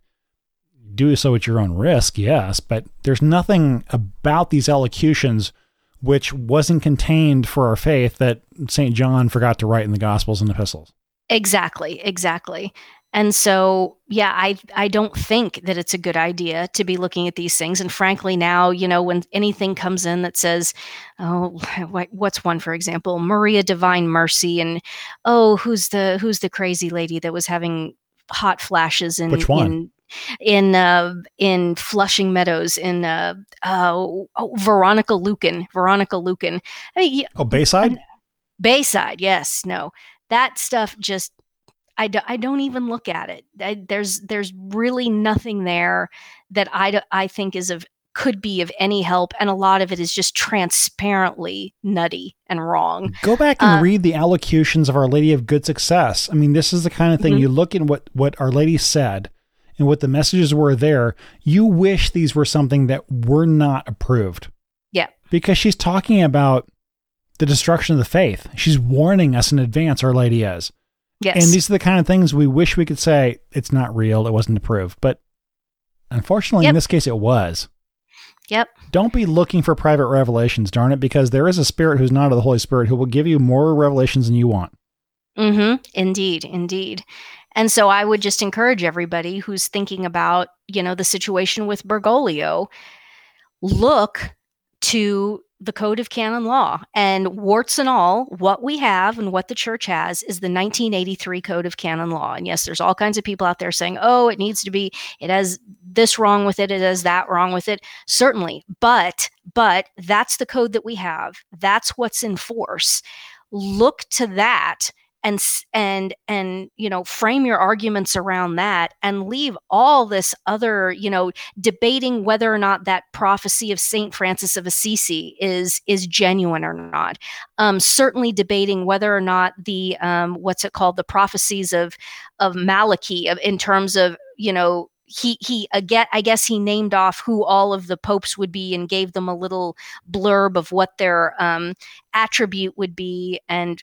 do so at your own risk, yes, but there's nothing about these elocutions which wasn't contained for our faith that St. John forgot to write in the Gospels and Epistles. Exactly, exactly. And so, yeah, I I don't think that it's a good idea to be looking at these things. And frankly, now you know when anything comes in that says, "Oh, what's one for example, Maria Divine Mercy," and oh, who's the who's the crazy lady that was having hot flashes in Which one? in in uh, in Flushing Meadows in uh, uh, oh, Veronica Lueken. Veronica Lueken. I mean, oh, Bayside. Bayside, yes. No, that stuff just I, do, I don't even look at it. I, there's there's really nothing there that I, I think is of could be of any help and a lot of it is just transparently nutty and wrong go back and uh, read the allocutions of our lady of good success i mean this is the kind of thing mm-hmm. you look at what what our lady said and what the messages were there, you wish these were something that were not approved. Yeah. Because she's talking about the destruction of the faith. She's warning us in advance, Our Lady is. Yes. And these are the kind of things we wish we could say it's not real, it wasn't approved. But unfortunately, yep. in this case, it was. Yep. Don't be looking for private revelations, darn it, because there is a spirit who's not of the Holy Spirit who will give you more revelations than you want. Mm-hmm. Indeed, indeed. And so I would just encourage everybody who's thinking about, you know, the situation with Bergoglio, look to the Code of Canon Law. And warts and all, what we have and what the church has is the 1983 Code of Canon Law. And yes, there's all kinds of people out there saying, oh, it needs to be, it has this wrong with it, it has that wrong with it. Certainly. But, but that's the code that we have. That's what's in force. Look to that and and and you know frame your arguments around that and leave all this other you know debating whether or not that prophecy of saint francis of assisi is is genuine or not. Um, certainly debating whether or not the um, what's it called the prophecies of of malachi of, in terms of you know he he again i guess he named off who all of the popes would be and gave them a little blurb of what their um, attribute would be and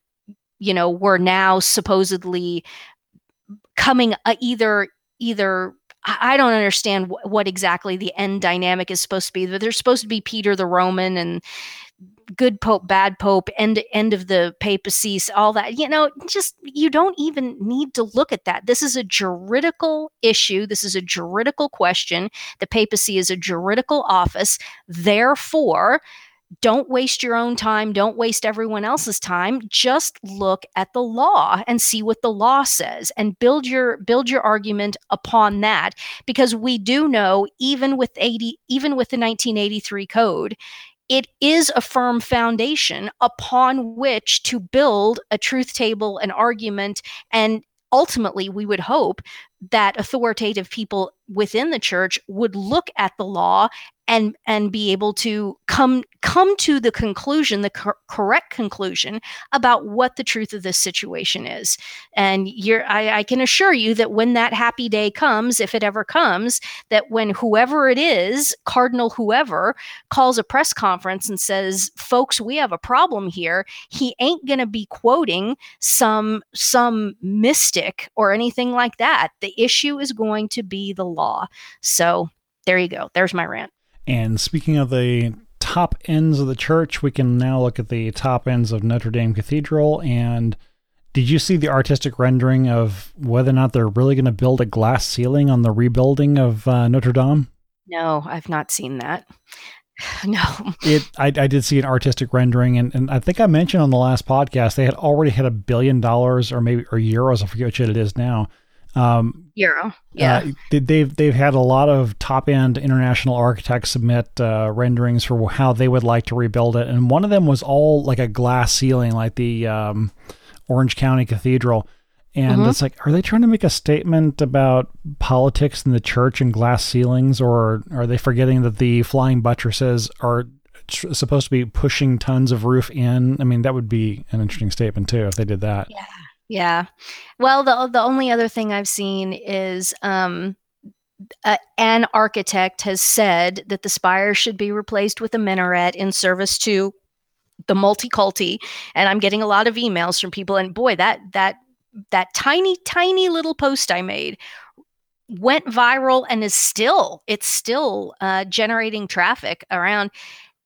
you know were now supposedly coming uh, either either I don't understand wh- what exactly the end dynamic is supposed to be. But there's supposed to be Peter the Roman and good pope, bad pope, end end of the papacy, all that. You know, just you don't even need to look at that. This is a juridical issue. This is a juridical question. The papacy is a juridical office. Therefore, don't waste your own time. Don't waste everyone else's time. Just look at the law and see what the law says and build your build your argument upon that because we do know even with 80 even with the 1983 code it is a firm foundation upon which to build a truth table, an argument, and ultimately we would hope that authoritative people within the church would look at the law and and be able to come come to the conclusion the cor- correct conclusion about what the truth of this situation is. And you're I, I can assure you that when that happy day comes if it ever comes that when whoever it is cardinal whoever calls a press conference and says folks we have a problem here he ain't going to be quoting some some mystic or anything like that. The issue is going to be the law so there you go there's my rant and speaking of the top ends of the church, we can now look at the top ends of Notre Dame Cathedral. And did you see the artistic rendering of whether or not they're really going to build a glass ceiling on the rebuilding of uh, Notre Dame? No, I've not seen that. No. It I, I did see an artistic rendering and, and I think I mentioned on the last podcast they had already had a billion dollars or maybe or euros, I forget which it is now, um, Euro, yeah. Uh, they've they've had a lot of top end international architects submit uh, renderings for how they would like to rebuild it, and one of them was all like a glass ceiling, like the um, Orange County Cathedral. And mm-hmm. it's like, are they trying to make a statement about politics in the church and glass ceilings, or are they forgetting that the flying buttresses are tr- supposed to be pushing tons of roof in? I mean, that would be an interesting statement too if they did that. Yeah. Yeah. Well, the the only other thing I've seen is um, an architect has said that the spire should be replaced with a minaret in service to the multiculti, and I'm getting a lot of emails from people. And boy, that that that tiny tiny little post I made went viral and is still it's still uh, generating traffic around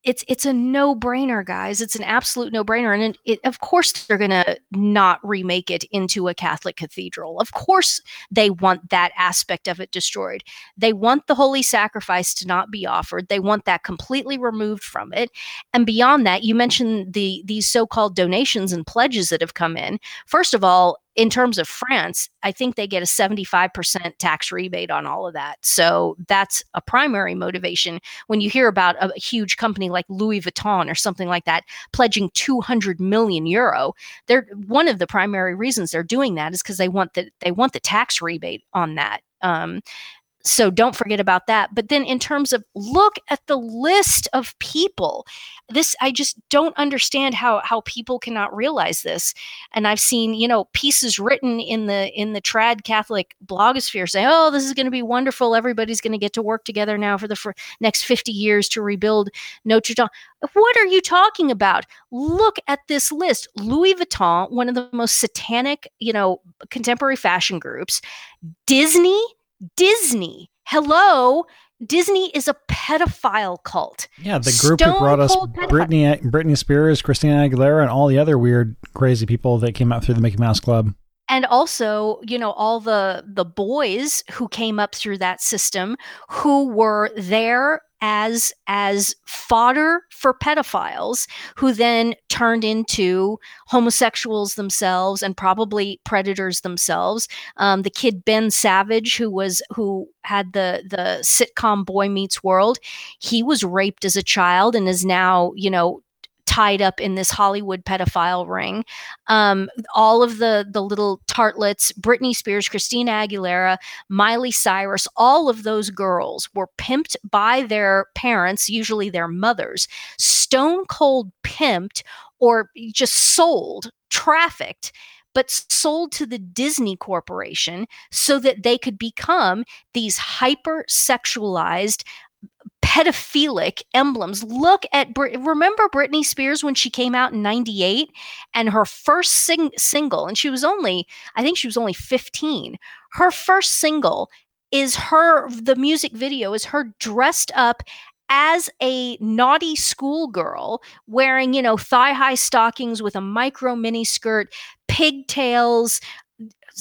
it's it's a no-brainer guys. It's an absolute no-brainer and it, it, of course they're going to not remake it into a catholic cathedral. Of course they want that aspect of it destroyed. They want the holy sacrifice to not be offered. They want that completely removed from it. And beyond that you mentioned the these so-called donations and pledges that have come in. First of all in terms of France, I think they get a 75% tax rebate on all of that. So that's a primary motivation. When you hear about a, huge company like Louis Vuitton or something like that pledging 200 million euro, they're one of the primary reasons they're doing that is because they want the they want the tax rebate on that. Um, so don't forget about that. But then, in terms of look at the list of people, this I just don't understand how how people cannot realize this. And I've seen you know pieces written in the in the trad Catholic blogosphere say, "Oh, this is going to be wonderful. Everybody's going to get to work together now for the for next fifty years to rebuild Notre Dame." What are you talking about? Look at this list. Louis Vuitton, one of the most satanic, you know, contemporary fashion groups. Disney Disney. Hello. Disney is a pedophile cult. Yeah, the group Stone who brought us Britney, Britney Spears, Christina Aguilera, and all the other weird, crazy people that came out through the Mickey Mouse Club. And also you know all the the boys who came up through that system who were there as as fodder for pedophiles who then turned into homosexuals themselves and probably predators themselves. Um, the kid ben savage who was who had the the sitcom boy meets world he was raped as a child and is now you know tied up in this Hollywood pedophile ring. Um, all of the the little tartlets, Britney Spears, Christina Aguilera, Miley Cyrus, all of those girls were pimped by their parents, usually their mothers, stone cold pimped or just sold, trafficked but sold to the Disney Corporation so that they could become these hyper sexualized pedophilic emblems. Look at remember Britney Spears when she came out in 98 and her first sing- single and she was only I think she was only 15. Her first single is her the music video is her dressed up as a naughty schoolgirl wearing, you know, thigh high stockings with a micro mini skirt, pigtails,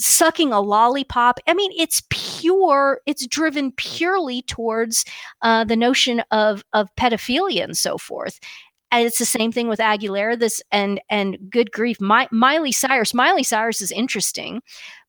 sucking a lollipop. I mean, it's pure. It's driven purely towards uh, the notion of of pedophilia and so forth. And it's the same thing with Aguilera. This and and good grief, My, Miley Cyrus. Miley Cyrus is interesting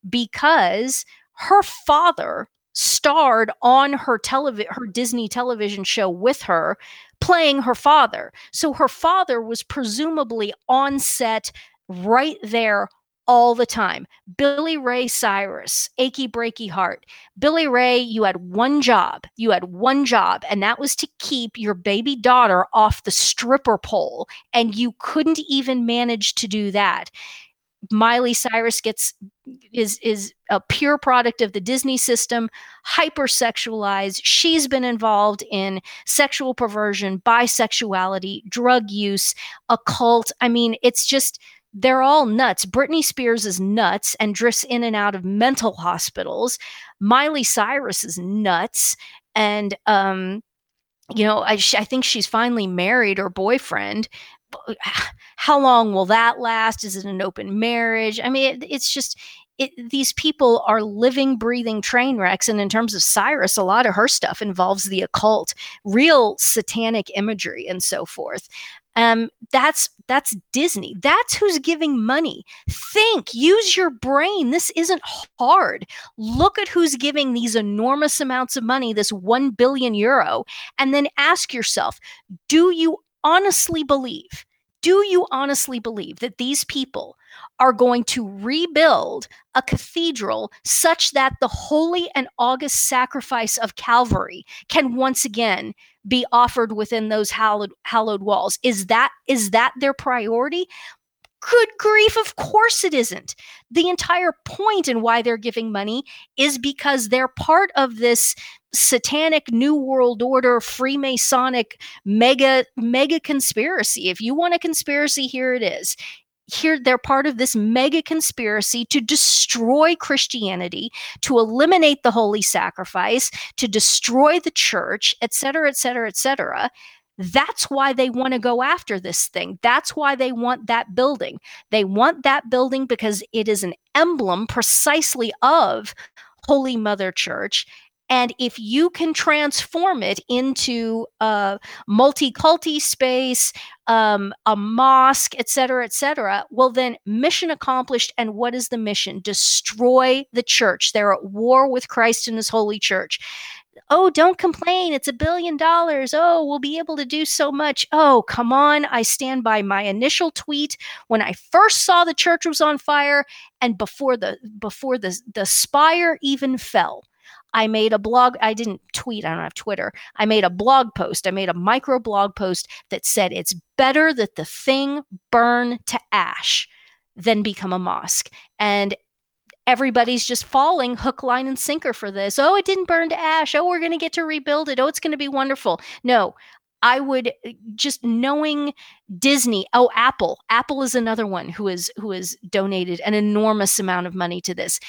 because her father starred on her television her Disney television show with her playing her father. So her father was presumably on set right there all the time. Billy Ray Cyrus, Achy Breaky Heart. Billy Ray, you had one job. You had one job, and that was to keep your baby daughter off the stripper pole. And you couldn't even manage to do that. Miley Cyrus gets is is a pure product of the Disney system, hypersexualized. She's been involved in sexual perversion, bisexuality, drug use, occult. I mean, it's just they're all nuts. Britney Spears is nuts and drifts in and out of mental hospitals. Miley Cyrus is nuts. And, um, you know, I, I think she's finally married her boyfriend. How long will that last? Is it an open marriage? I mean, it, it's just, it, these people are living, breathing train wrecks. And in terms of Cyrus, a lot of her stuff involves the occult, real satanic imagery, and so forth. Um, that's that's Disney. That's who's giving money. Think, use your brain. This isn't hard. Look at who's giving these enormous amounts of money, this 1 billion euro, and then ask yourself, do you honestly believe? Do you honestly believe that these people are going to rebuild a cathedral such that the holy and august sacrifice of Calvary can once again be offered within those hallowed, hallowed walls. Is that is that their priority? Good grief, of course it isn't. The entire point in why they're giving money is because they're part of this satanic new world order freemasonic mega mega conspiracy if you want a conspiracy here it is here they're part of this mega conspiracy to destroy Christianity, to eliminate the holy sacrifice, to destroy the church, et cetera, et cetera, et cetera. That's why they want to go after this thing. That's why they want that building. They want that building because it is an emblem precisely of Holy Mother Church and if you can transform it into a multi-culti space, um, a mosque, et cetera, et cetera, well, then mission accomplished. And what is the mission? Destroy the church. They're at war with Christ and his holy church. Oh, don't complain. It's a billion dollars. Oh, we'll be able to do so much. Oh, come on. I stand by my initial tweet when I first saw the church was on fire and before the before the the spire even fell. I made a blog. I didn't tweet. I don't have Twitter. I made a blog post. I made a micro blog post that said it's better that the thing burn to ash than become a mosque. And everybody's just falling hook, line, and sinker for this. Oh, it didn't burn to ash. Oh, we're going to get to rebuild it. Oh, it's going to be wonderful. No, I would uh, just knowing Disney. Oh, Apple. Apple is another one who is who has donated an enormous amount of money to this.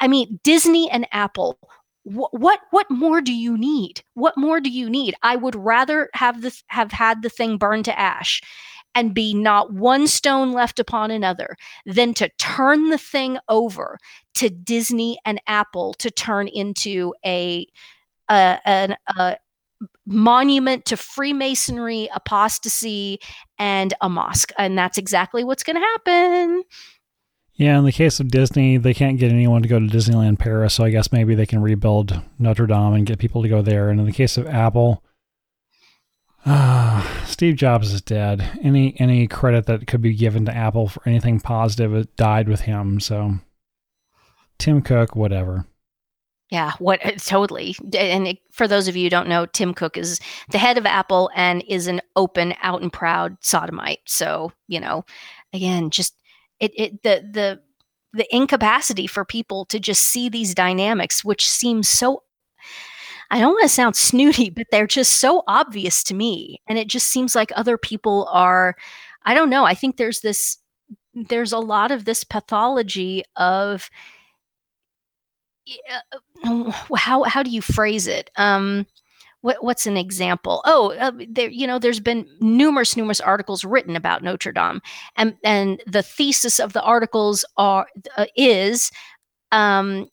I mean, Disney and Apple what what what more do you need what more do you need i would rather have this have had the thing burned to ash and be not one stone left upon another than to turn the thing over to Disney and Apple to turn into a, a, a, a monument to Freemasonry, apostasy, and a mosque. And that's exactly what's going to happen. Yeah, in the case of Disney, they can't get anyone to go to Disneyland Paris, so I guess maybe they can rebuild Notre Dame and get people to go there. And in the case of Apple, uh, Steve Jobs is dead. Any any credit that could be given to Apple for anything positive it died with him. So Tim Cook, whatever. Yeah, what uh, totally. And it, for those of you who don't know, Tim Cook is the head of Apple and is an open, out and proud sodomite. So you know, again, just it, it the the the incapacity for people to just see these dynamics which seem so I don't want to sound snooty, but they're just so obvious to me. And it just seems like other people are, I don't know. I think there's this, there's a lot of this pathology of, uh, how, how do you phrase it? Um, what, what's an example? Oh, uh, there, you know, there's been numerous, numerous articles written about Notre Dame, and and the thesis of the articles are uh, is um,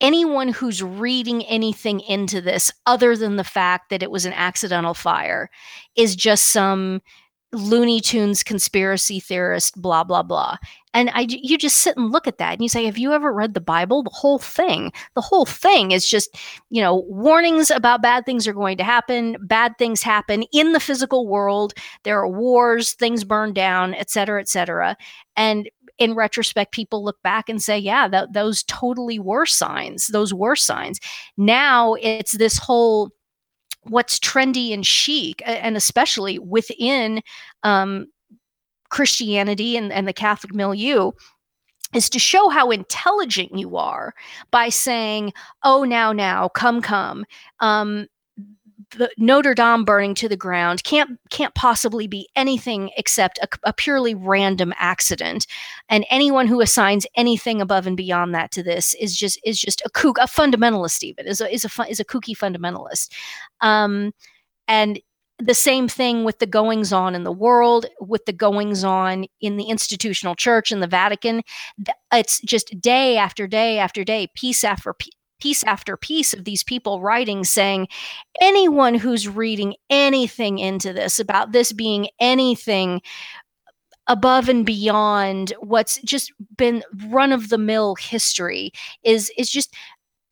anyone who's reading anything into this other than the fact that it was an accidental fire is just some Looney Tunes conspiracy theorist, blah blah blah. And I, you just sit and look at that, and you say, "Have you ever read the Bible? The whole thing, the whole thing is just, you know, warnings about bad things are going to happen. Bad things happen in the physical world. There are wars, things burn down, et cetera, et cetera. And in retrospect, people look back and say, "Yeah, that, those totally were signs. Those were signs." Now it's this whole what's trendy and chic, and especially within um, Christianity and, and the Catholic milieu, is to show how intelligent you are by saying, "Oh, now, now, come, come." Um, the Notre Dame burning to the ground can't can't possibly be anything except a, a, purely random accident, and anyone who assigns anything above and beyond that to this is just is just a kook, a fundamentalist. Even is a is a is a kooky fundamentalist, um, and the same thing with the goings on in the world, with the goings on in the institutional church in the Vatican. It's just day after day after day, piece after piece after piece of these people writing saying anyone who's reading anything into this about this being anything above and beyond what's just been run of the mill history is is just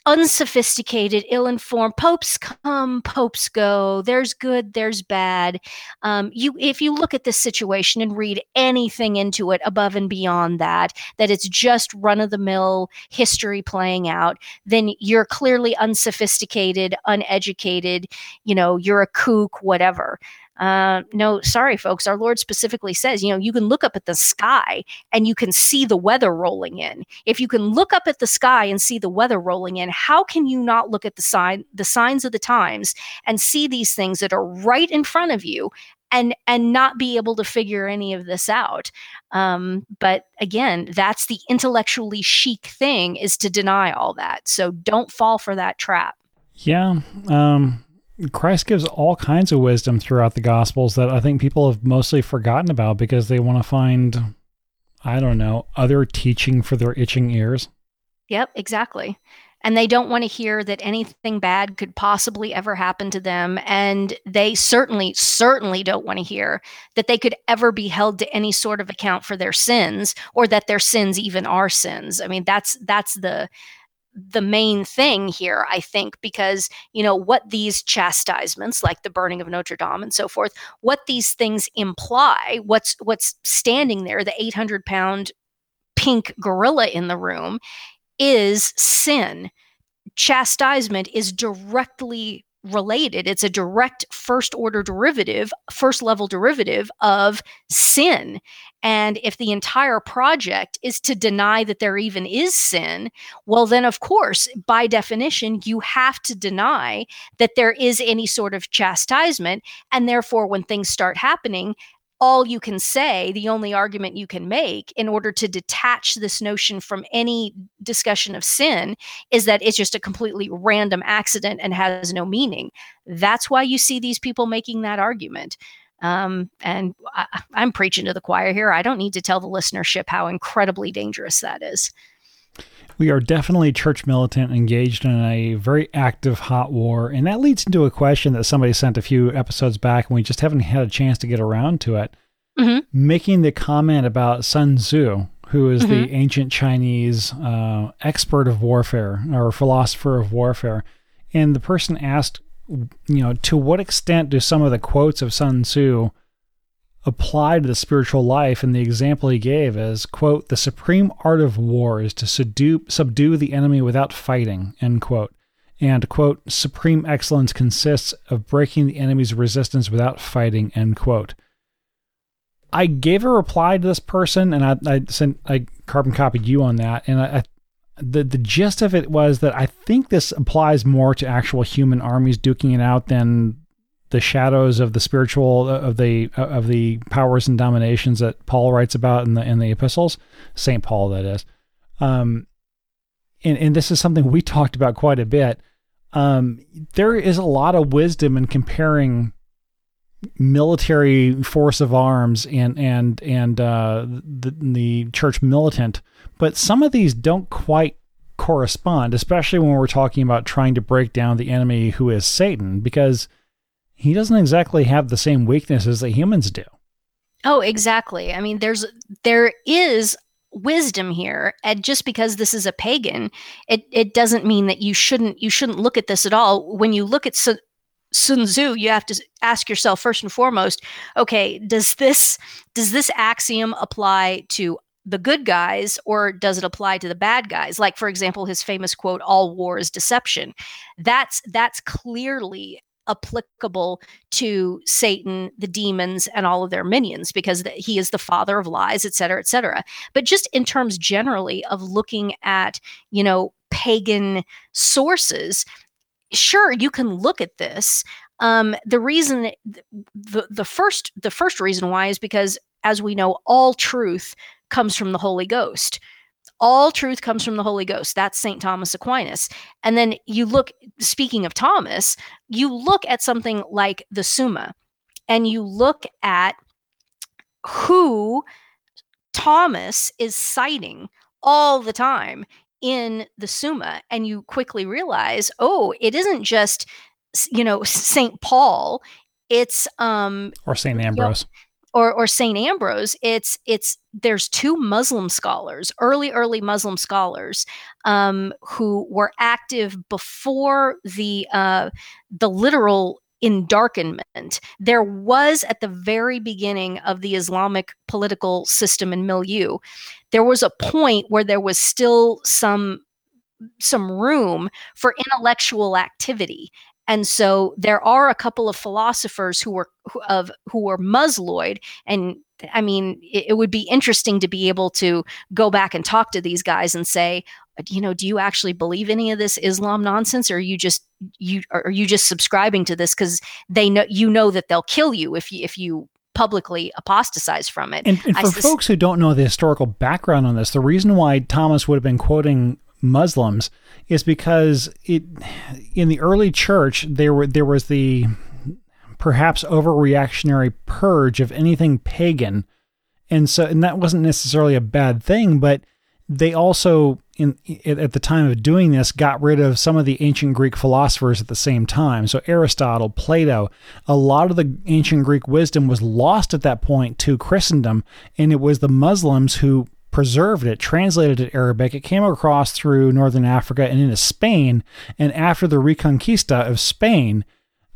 unsophisticated, ill-informed. Popes come, popes go. There's good, there's bad. Um, you, if you look at this situation and read anything into it above and beyond that, that it's just run-of-the-mill history playing out, then you're clearly unsophisticated, uneducated. You know, you're a kook, whatever. Uh, no, sorry, folks. Our Lord specifically says, you know, you can look up at the sky and you can see the weather rolling in. If you can look up at the sky and see the weather rolling in, how can you not look at the sign, the signs of the times, and see these things that are right in front of you and and not be able to figure any of this out um, but again that's the intellectually chic thing is to deny all that so don't fall for that trap yeah um, Christ gives all kinds of wisdom throughout the Gospels that I think people have mostly forgotten about because they want to find, I don't know, other teaching for their itching ears. Yep, exactly. And they don't want to hear that anything bad could possibly ever happen to them. And they certainly, certainly don't want to hear that they could ever be held to any sort of account for their sins or that their sins even are sins. I mean, that's that's the the main thing here, I think, because, you know, what these chastisements, like the burning of Notre Dame and so forth, what these things imply, what's what's standing there, the 800 pound pink gorilla in the room, is sin. Chastisement is directly related. It's a direct first order derivative, first level derivative of sin. And if the entire project is to deny that there even is sin, well, then, of course, by definition, you have to deny that there is any sort of chastisement. And therefore, when things start happening, all you can say, the only argument you can make in order to detach this notion from any discussion of sin is that it's just a completely random accident and has no meaning. That's why you see these people making that argument. Um, and I, I'm preaching to the choir here. I don't need to tell the listenership how incredibly dangerous that is. We are definitely church militant, engaged in a very active hot war. And that leads into a question that somebody sent a few episodes back, and we just haven't had a chance to get around to it. Mm-hmm. Making the comment about Sun Tzu, who is mm-hmm. the ancient Chinese uh, expert of warfare or philosopher of warfare. And the person asked, you know, to what extent do some of the quotes of Sun Tzu apply to the spiritual life? And the example he gave is, quote, the supreme art of war is to subdue, subdue the enemy without fighting, end quote. And, quote, supreme excellence consists of breaking the enemy's resistance without fighting, end quote. I gave a reply to this person, and I, I sent I carbon copied you on that, and I, I, the the gist of it was that I think this applies more to actual human armies duking it out than the shadows of the spiritual of the of the powers and dominations that Paul writes about in the in the epistles, Saint Paul that is. Um, and and this is something we talked about quite a bit. Um, there is a lot of wisdom in comparing military force of arms and and and uh, the the church militant, but some of these don't quite correspond, especially when we're talking about trying to break down the enemy who is Satan, because he doesn't exactly have the same weaknesses that humans do. Oh, exactly. I mean, there's there is wisdom here and just because this is a pagan it it doesn't mean that you shouldn't you shouldn't look at this at all when you look at Sun Tzu, you have to ask yourself first and foremost, okay, does this does this axiom apply to the good guys or does it apply to the bad guys? Like for example, his famous quote, all war is deception. That's that's clearly applicable to Satan, the demons, and all of their minions because he is the father of lies, et cetera, et cetera. But just in terms generally of looking at, you know, pagan sources, sure you can look at this um, the reason the, the first the first reason why is because as we know all truth comes from the holy ghost all truth comes from the holy ghost that's st thomas aquinas and then you look speaking of thomas you look at something like the summa and you look at who thomas is citing all the time in the Summa and you quickly realize, oh, it isn't just you know St. Paul, it's um or St. Ambrose. You know, or, or St. Ambrose, it's it's there's two Muslim scholars, early early Muslim scholars, um, who were active before the uh, the literal endarkenment. There was at the very beginning of the Islamic political system and milieu, there was a point where there was still some some room for intellectual activity and so there are a couple of philosophers who were who, of who were musloid and i mean it, it, would be interesting to be able to go back and talk to these guys and say uh, you know do you actually believe any of this islam nonsense or are you just you are you just subscribing to this because they know you know that they'll kill you if you if you publicly apostatize from it. And, and for sus- folks who don't know the historical background on this, the reason why Thomas would have been quoting Muslims is because it in the early church there were there was the perhaps overreactionary purge of anything pagan. And so and that wasn't necessarily a bad thing, but they also in at the time of doing this got rid of some of the ancient Greek philosophers at the same time. So Aristotle, Plato, a lot of the ancient Greek wisdom was lost at that point to Christendom, and it was the Muslims who preserved it, translated it Arabic. It came across through northern Africa and into Spain, and after the Reconquista of Spain,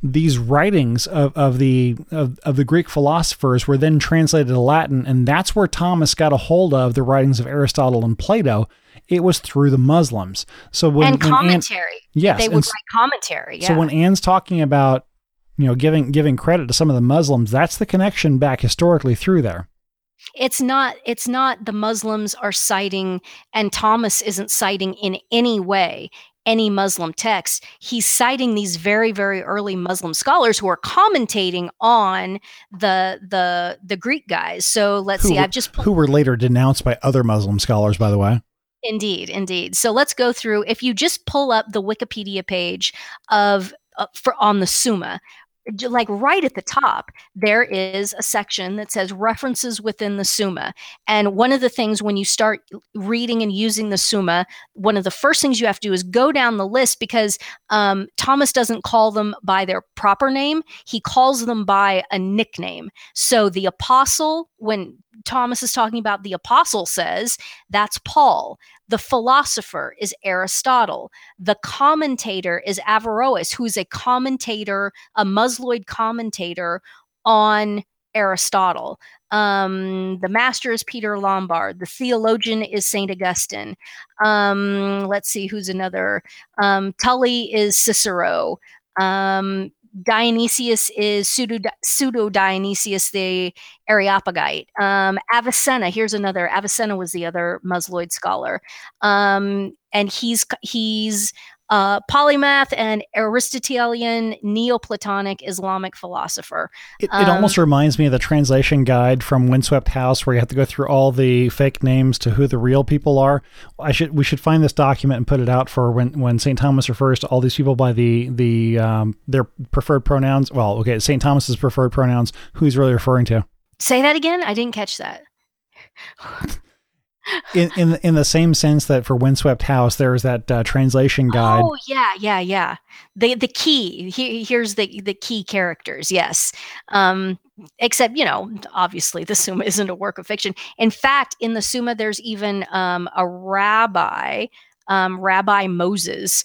these writings of, of the of, of the Greek philosophers were then translated to Latin, and that's where Thomas got a hold of the writings of Aristotle and Plato. It was through the Muslims. So when and commentary, Ann, yes, they would write commentary. Yeah. So when Ann's talking about you know giving giving credit to some of the Muslims, that's the connection back historically through there it's not it's not the muslims are citing and thomas isn't citing in any way any Muslim text. He's citing these very, very early Muslim scholars who are commentating on the the the Greek guys. So let's who see. I've just who were later denounced by other Muslim scholars, by the way. Indeed, indeed. So let's go through. If you just pull up the Wikipedia page of uh, for on the Summa, like right at the top, there is a section that says references within the Summa. And one of the things when you start reading and using the Summa, one of the first things you have to do is go down the list because um, Thomas doesn't call them by their proper name, he calls them by a nickname. So the apostle, when Thomas is talking about the apostle says, that's Paul. The philosopher is Aristotle. The commentator is Averroes, who's a commentator, a Musloid commentator on Aristotle. Um, the master is Peter Lombard. The theologian is St. Augustine. Um, let's see who's another. Um, Tully is Cicero. Um, Dionysius is pseudo, pseudo Dionysius the Areopagite. Um, Avicenna, here's another. Avicenna was the other Musloid scholar, um, and he's he's uh, polymath and Aristotelian Neoplatonic Islamic philosopher. It, it um, almost reminds me of the translation guide from Windswept House, where you have to go through all the fake names to who the real people are. I should we should find this document and put it out for when when St. Thomas refers to all these people by the the um, their preferred pronouns. Well, okay, St. Thomas's preferred pronouns. Who he's really referring to? Say that again. I didn't catch that. in in in the same sense that for Windswept House, there's that uh, translation guide. Oh yeah, yeah, yeah. The the key he, here's the the key characters. Yes, um, except you know, obviously the Summa isn't a work of fiction. In fact, in the Summa, there's even um, a rabbi, um, Rabbi Moses,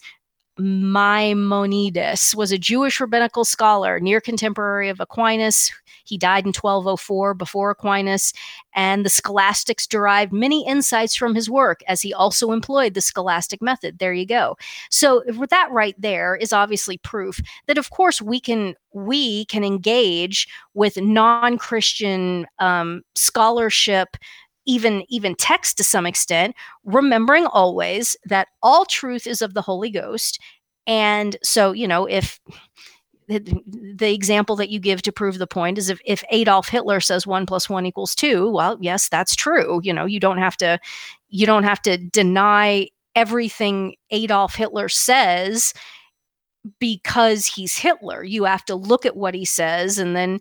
Maimonides was a Jewish rabbinical scholar, near contemporary of Aquinas. He died in 1204 before Aquinas, and the scholastics derived many insights from his work as he also employed the scholastic method. There you go. So that right there is obviously proof that of course we can we can engage with non-Christian um, scholarship even even text to some extent remembering always that all truth is of the holy ghost and so you know if the example that you give to prove the point is if, if adolf hitler says one plus one equals two well yes that's true you know you don't have to you don't have to deny everything adolf hitler says because he's hitler you have to look at what he says and then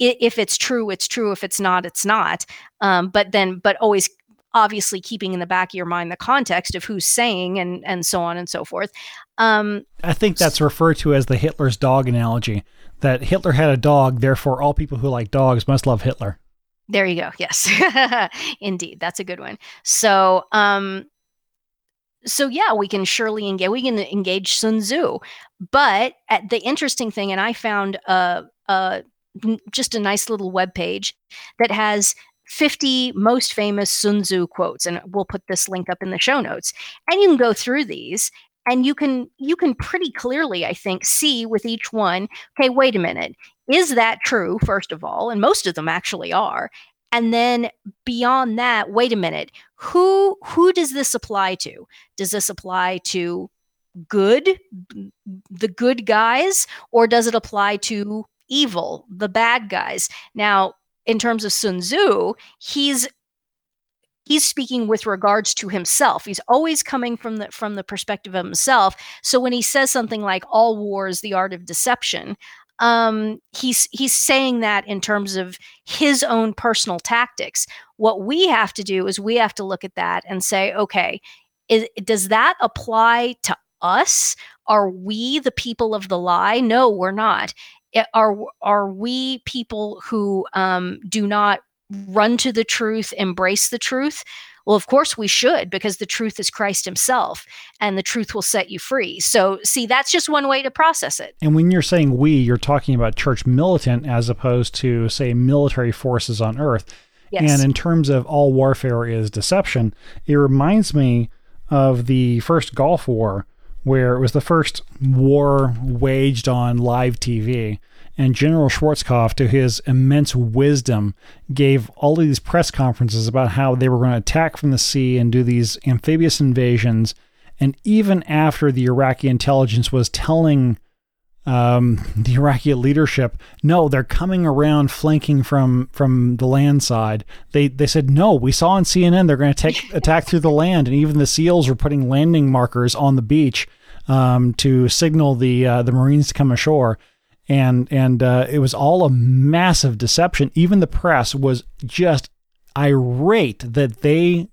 if it's true, it's true. If it's not, it's not. Um, but then, but always obviously keeping in the back of your mind the context of who's saying and and so on and so forth. Um, I think that's referred to as the Hitler's dog analogy. That Hitler had a dog, therefore all people who like dogs must love Hitler. There you go. Yes, indeed, that's a good one. So, um, so yeah, we can surely engage. We can engage Sun Tzu, but the interesting thing, and I found a, a just a nice little web page that has 50 most famous Sun Tzu quotes and we'll put this link up in the show notes and you can go through these and you can you can pretty clearly i think see with each one okay wait a minute. Is that true first of all? And most of them actually are. And then beyond that wait a minute. Who who does this apply to? Does this apply to good the good guys or does it apply to evil, the bad guys. Now, in terms of Sun Tzu, he's he's speaking with regards to himself. He's always coming from the from the perspective of himself. So when he says something like all war is the art of deception um, he's he's saying that in terms of his own personal tactics. What we have to do is we have to look at that and say okay is, does that apply to us? Are we the people of the lie? No we're not are are we people who um, do not run to the truth, embrace the truth? Well, of course we should, because the truth is Christ Himself, and the truth will set you free. So, see, that's just one way to process it. And when you're saying we, you're talking about church militant as opposed to, say, military forces on earth. Yes. And in terms of all warfare is deception, it reminds me of the first Gulf War where it was the first war waged on live TV. And General Schwarzkopf, to his immense wisdom, gave all of these press conferences about how they were going to attack from the sea and do these amphibious invasions. And even after the Iraqi intelligence was telling um, the Iraqi leadership, no, they're coming around flanking from from the land side. They they said no. We saw on CNN they're going to take attack through the land, and even the SEALs were putting landing markers on the beach um, to signal the uh, the Marines to come ashore. and and uh, it was all a massive deception. Even the press was just irate that they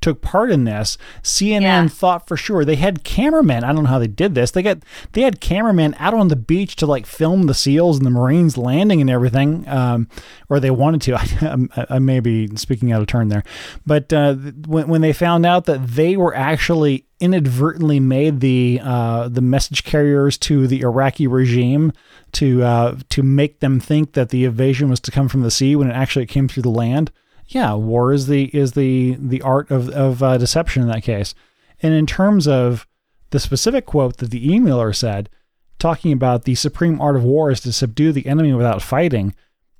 took part in this. CNN Yeah. thought for sure they had cameramen. I don't know how they did this. They got they had cameramen out on the beach to like film the seals and the Marines landing and everything, um, or they wanted to. I, I may be speaking out of turn there, but uh, when when they found out that they were actually inadvertently made the uh, the message carriers to the Iraqi regime to uh, to make them think that the invasion was to come from the sea when it actually came through the land yeah, war is the is the the art of of uh, deception in that case. And in terms of the specific quote that the emailer said, talking about the supreme art of war is to subdue the enemy without fighting.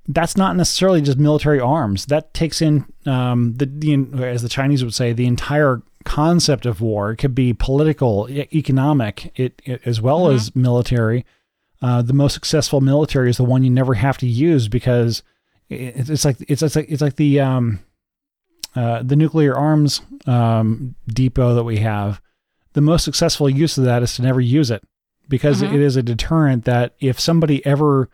That's not necessarily just military arms. That takes in um, the, the as the Chinese would say the entire concept of war. It could be political, e- economic, it, it as well Mhm. as military. Uh, the most successful military is the one you never have to use because it's, it's like it's, it's like it's like the um, uh, the nuclear arms um, depot that we have. The most successful use of that is to never use it because Mhm. it is a deterrent that if somebody ever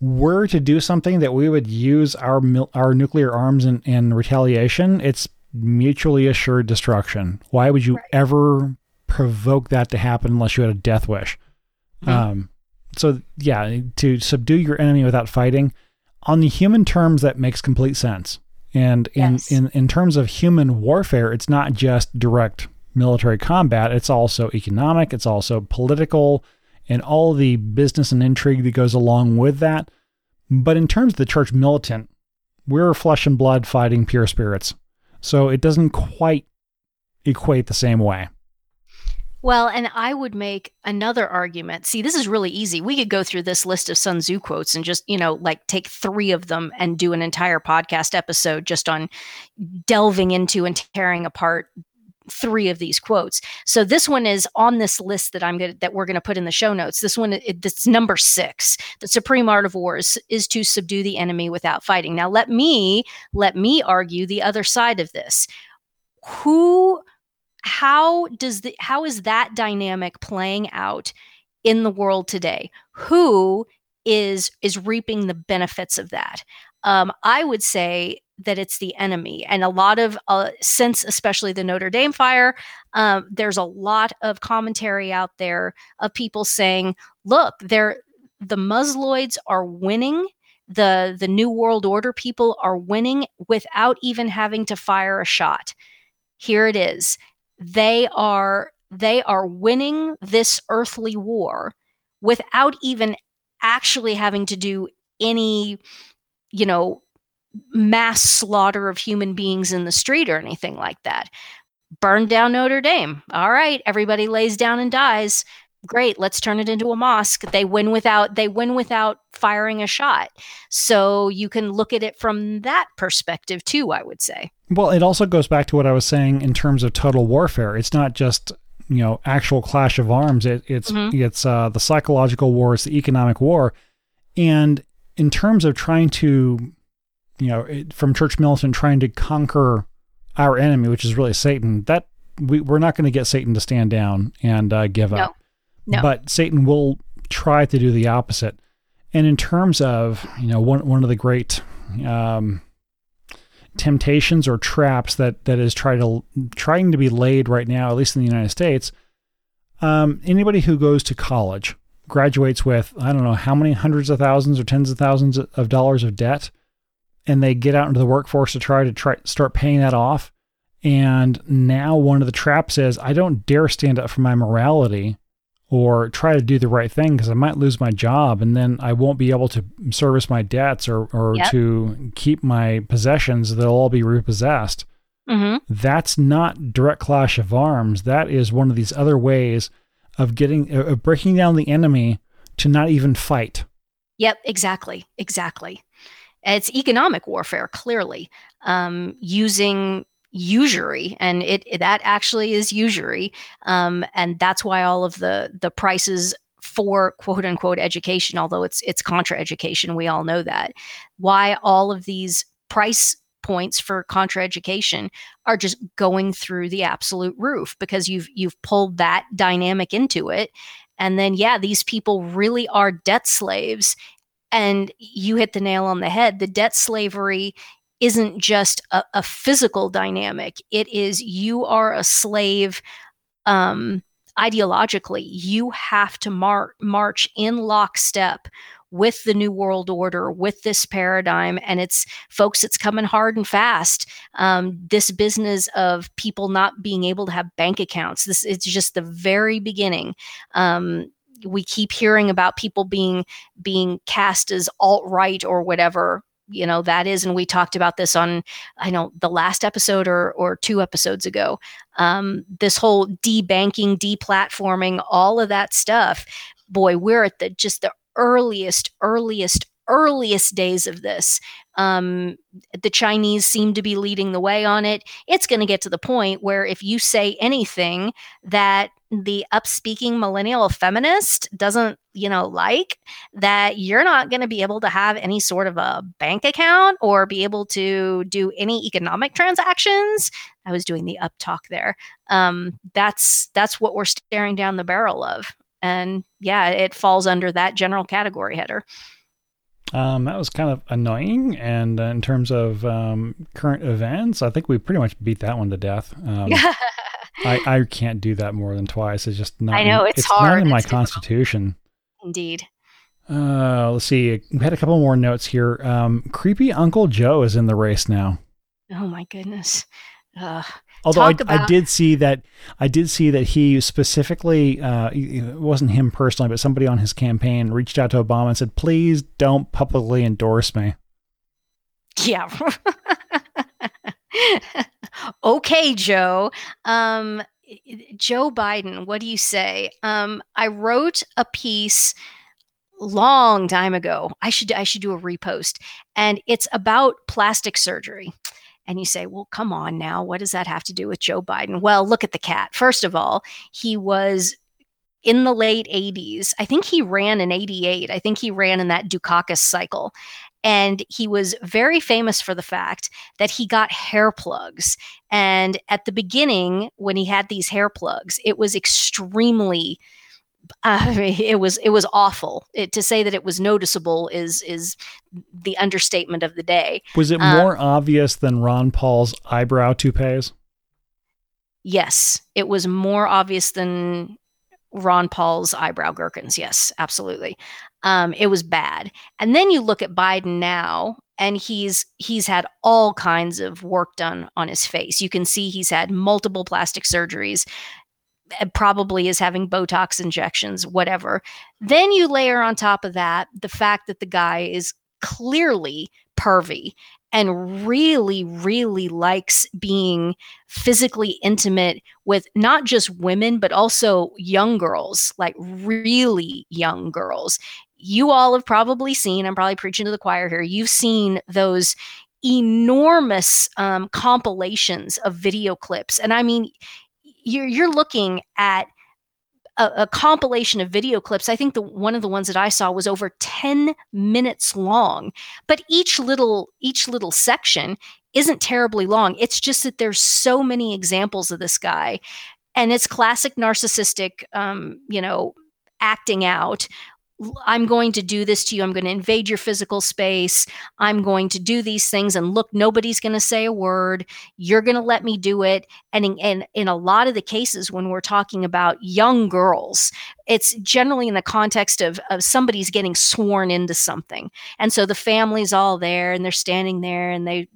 were to do something that we would use our mil- our nuclear arms in, in retaliation, it's mutually assured destruction. Why would you Right. ever provoke that to happen unless you had a death wish? Mhm. Um, so yeah, to subdue your enemy without fighting, on the human terms, that makes complete sense. And in, Yes. in, in terms of human warfare, it's not just direct military combat, it's also economic, it's also political, and all the business and intrigue that goes along with that. But in terms of the church militant, we're flesh and blood fighting pure spirits. So it doesn't quite equate the same way. Well, and I would make another argument. See, this is really easy. We could go through this list of Sun Tzu quotes and just, you know, like take three of them and do an entire podcast episode just on delving into and tearing apart three of these quotes. So this one is on this list that I'm going that we're going to put in the show notes. This one it, it's number 6. The supreme art of war is, is to subdue the enemy without fighting. Now let me let me argue the other side of this. Who how does the how is that dynamic playing out in the world today? Who is is reaping the benefits of that? Um, I would say that it's the enemy, and a lot of uh, since especially the Notre Dame fire, um, there's a lot of commentary out there of people saying, "Look, they're the Musloids are winning." The, the New World Order people are winning without even having to fire a shot. Here it is they are they are winning this earthly war without even actually having to do any you know mass slaughter of human beings in the street or anything like that. Burn down notre dame. All right everybody lays down and dies. Great let's turn it into a mosque. They win without they win without firing a shot. So you can look at it from that perspective too i would say Well, it also goes back to what I was saying in terms of total warfare. It's not just you know actual clash of arms. It, it's Mhm. it's uh, the psychological war. It's the economic war, and in terms of trying to, you know, it, from Church Militant trying to conquer our enemy, which is really Satan. That we we're not going to get Satan to stand down and uh, give No. up. No. But Satan will try to do the opposite. And in terms of you know one one of the great um, temptations or traps that that is trying to trying to be laid right now, at least in the United States. Um, anybody who goes to college graduates with I don't know how many hundreds of thousands or tens of thousands of dollars of debt, and they get out into the workforce to try to try start paying that off. And now one of the traps is I don't dare stand up for my morality or try to do the right thing because I might lose my job and then I won't be able to service my debts or, or Yep. to keep my possessions. They'll all be repossessed. mm-hmm. That's not direct clash of arms. That is one of these other ways of getting of breaking down the enemy to not even fight. Yep, exactly, exactly. It's economic warfare, clearly, um, using usury, and it, that actually is usury, um, and that's why all of the the prices for quote unquote education, although it's it's contra education, we all know that. Why all of these price points for contra education are just going through the absolute roof because you've you've pulled that dynamic into it and then yeah these people really are debt slaves and you hit the nail on the head the debt slavery isn't just a, a physical dynamic. It is you are a slave um ideologically. You have to mar- march in lockstep with the new world order with this paradigm and it's folks it's coming hard and fast. Um, this business of people not being able to have bank accounts this it's just the very beginning. Um, we keep hearing about people being being cast as alt right or whatever you know that is and we talked about this on i know the last episode or or two episodes ago. Um, this whole debanking deplatforming all of that stuff boy we're at the just the earliest earliest earliest days of this. Um, the Chinese seem to be leading the way on it. It's going to get to the point where if you say anything that the upspeaking millennial feminist doesn't, you know, like, that you're not going to be able to have any sort of a bank account or be able to do any economic transactions. I was doing the up talk there. Um, that's that's what we're staring down the barrel of. And yeah, it falls under that general category header. Um, that was kind of annoying. And uh, in terms of um, current events, I think we pretty much beat that one to death. Um, I, I can't do that more than twice. It's just not. I know it's, it's hard. not in my It's difficult. constitution. Indeed. Uh, let's see. We had a couple more notes here. Um, creepy Uncle Joe is in the race now. Oh my goodness. Uh, Although I, Talk I about- did see that I did see that he specifically uh, it wasn't him personally, but somebody on his campaign reached out to Obama and said, "Please don't publicly endorse me." yeah. okay, Joe. Um, Joe Biden, what do you say? Um, I wrote a piece long time ago. I should I should do a repost, and it's about plastic surgery. And you say, well, come on now. What does that have to do with Joe Biden? Well, look at the cat. First of all, he was in the late 80s. I think he ran in 88. I think he ran in that Dukakis cycle. And he was very famous for the fact that he got hair plugs. And at the beginning, when he had these hair plugs, it was extremely uh, it was it was awful. It, to say that it was noticeable is is the understatement of the day. Was it Uh, more obvious than Ron Paul's eyebrow toupees? Yes, it was more obvious than Ron Paul's eyebrow gherkins. Yes, absolutely. Um, it was bad. And then you look at Biden now, and he's he's had all kinds of work done on his face. You can see he's had multiple plastic surgeries. And Probably is having Botox injections, whatever. Then you layer on top of that the fact that the guy is clearly pervy and really, really likes being physically intimate with not just women, but also young girls, like really young girls. You all have probably seen, I'm probably preaching to the choir here, you've seen those enormous um, compilations of video clips. And I mean, you're, you're looking at a, a compilation of video clips. I think the one of the ones that I saw was over 10 minutes long, but each little each little section isn't terribly long. It's just that there's so many examples of this guy, and it's classic narcissistic, um, you know, acting out. I'm going to do this to you. I'm going to invade your physical space. I'm going to do these things, and look, nobody's going to say a word. You're going to let me do it. And in, and in a lot of the cases, when we're talking about young girls, it's generally in the context of, of somebody's getting sworn into something. And so the family's all there and they're standing there and they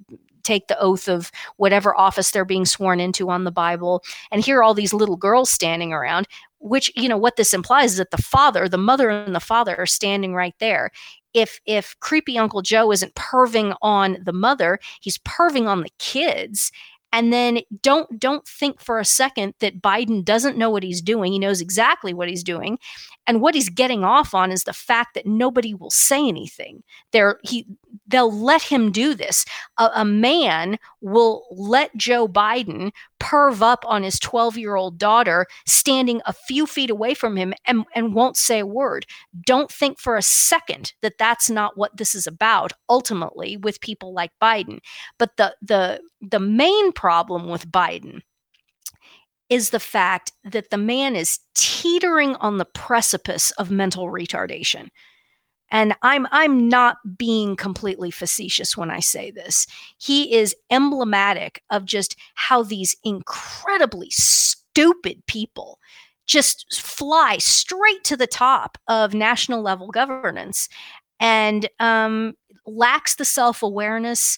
take the oath of whatever office they're being sworn into on the Bible. And here are all these little girls standing around, which, you know, what this implies is that the father, the mother and the father are standing right there. If if creepy Uncle Joe isn't perving on the mother, he's perving on the kids. And then don't don't think for a second that Biden doesn't know what he's doing. He knows exactly what he's doing. And what he's getting off on is the fact that nobody will say anything. They're he they'll let him do this. A, a man will let Joe Biden perv up on his 12 year old daughter standing a few feet away from him and, and won't say a word. Don't think for a second that that's not what this is about ultimately with people like Biden. But the, the, the main problem with Biden is the fact that the man is teetering on the precipice of mental retardation. And I'm I'm not being completely facetious when I say this. He is emblematic of just how these incredibly stupid people just fly straight to the top of national level governance and um, lacks the self awareness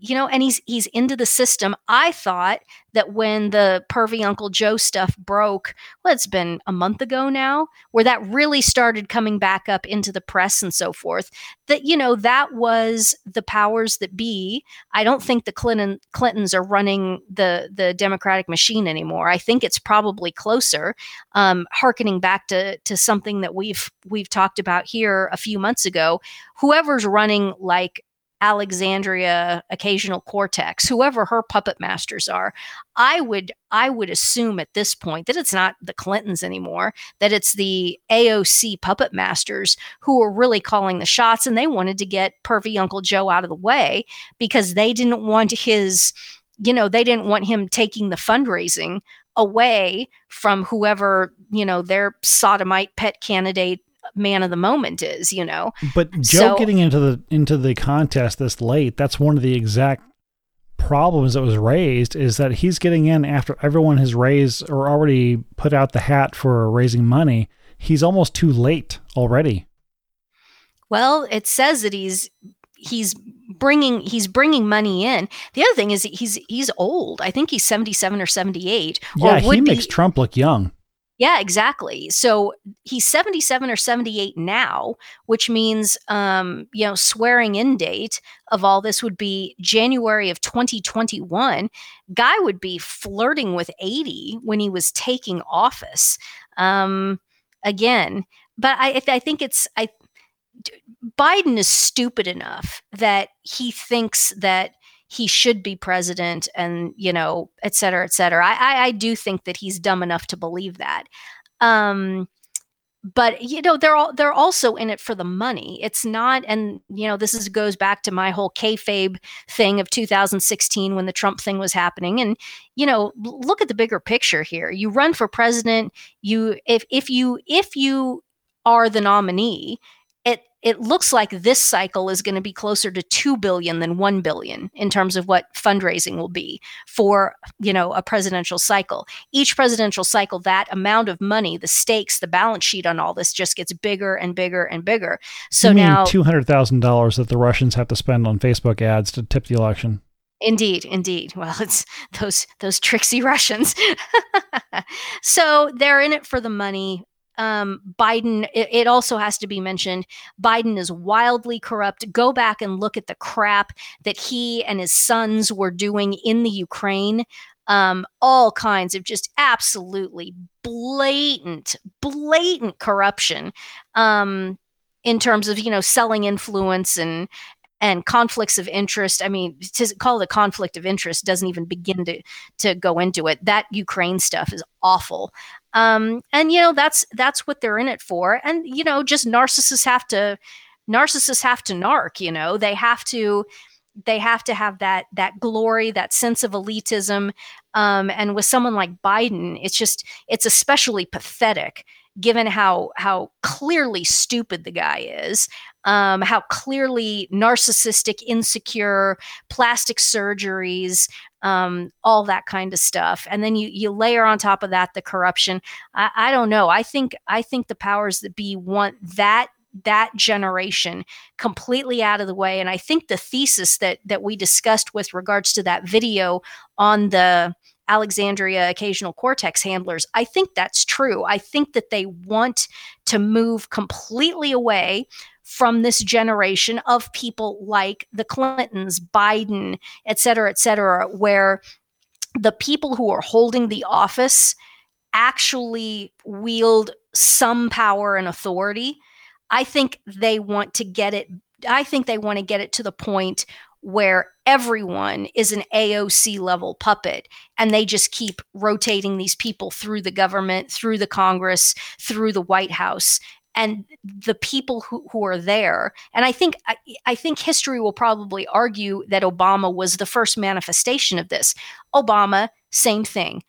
you know, and he's he's into the system. I thought that when the pervy Uncle Joe stuff broke, well, it's been a month ago now, where that really started coming back up into the press and so forth. That you know that was the powers that be. I don't think the Clinton Clintons are running the the Democratic machine anymore. I think it's probably closer. Um, harkening back to to something that we've we've talked about here a few months ago, whoever's running like Alexandria occasional cortex whoever her puppet masters are i would i would assume at this point that it's not the clintons anymore that it's the aoc puppet masters who are really calling the shots and they wanted to get pervy uncle joe out of the way because they didn't want his you know they didn't want him taking the fundraising away from whoever you know their sodomite pet candidate man of the moment is, you know. But Joe so, getting into the into the contest this late, that's one of the exact problems that was raised is that he's getting in after everyone has raised or already put out the hat for raising money. He's almost too late already. Well, it says that he's he's bringing he's bringing money in. The other thing is he's he's old. I think he's 77 or 78 yeah, he makes Trump look young. Yeah, exactly. So he's 77 or 78 now, which means, um, you know, swearing in date of all this would be January of 2021. Guy would be flirting with 80 when he was taking office. Um, again, but I, I think it's, I, Biden is stupid enough that he thinks that he should be president and you know et cetera et cetera i i, I do think that he's dumb enough to believe that um but you know they're all they're also in it for the money. It's not, and you know this is goes back to my whole kayfabe thing of 2016 when the Trump thing was happening. And you know, look at the bigger picture here. You run for president. You if if you if you are the nominee, it looks like this cycle is going to be closer to 2 billion than 1 billion in terms of what fundraising will be for you know a presidential cycle each presidential cycle that amount of money the stakes the balance sheet on all this just gets bigger and bigger and bigger so you now $200000 that the russians have to spend on facebook ads to tip the election Indeed, indeed. Well, it's those those tricksy Russians. so they're in it for the money um, Biden, it, it, also has to be mentioned, Biden is wildly corrupt. Go back and look at the crap that he and his sons were doing in the Ukraine. Um, all kinds of just absolutely blatant, blatant corruption um, in terms of, you know, selling influence and, and conflicts of interest. I mean, to call it a conflict of interest doesn't even begin to to go into it. That Ukraine stuff is awful. Um, and you know that's that's what they're in it for. And you know, just narcissists have to narcissists have to narc. You know, they have to they have to have that that glory, that sense of elitism. Um, and with someone like Biden, it's just it's especially pathetic given how how clearly stupid the guy is um, how clearly narcissistic insecure plastic surgeries um, all that kind of stuff. And then you you layer on top of that the corruption. I, I don't know. I think I think the powers that be want that that generation completely out of the way. And I think the thesis that that we discussed with regards to that video on the Alexandria occasional cortex handlers, I think that's true. I think that they want to move completely away from this generation of people like the Clintons, Biden, et cetera, et cetera, where the people who are holding the office actually wield some power and authority. I think they want to get it. I think they want to get it to the point where everyone is an AOC level puppet and they just keep rotating these people through the government, through the Congress, through the White House and the people who, who are there. And i think I, I, think history will probably argue that obama was the first manifestation of this. Obama same thing.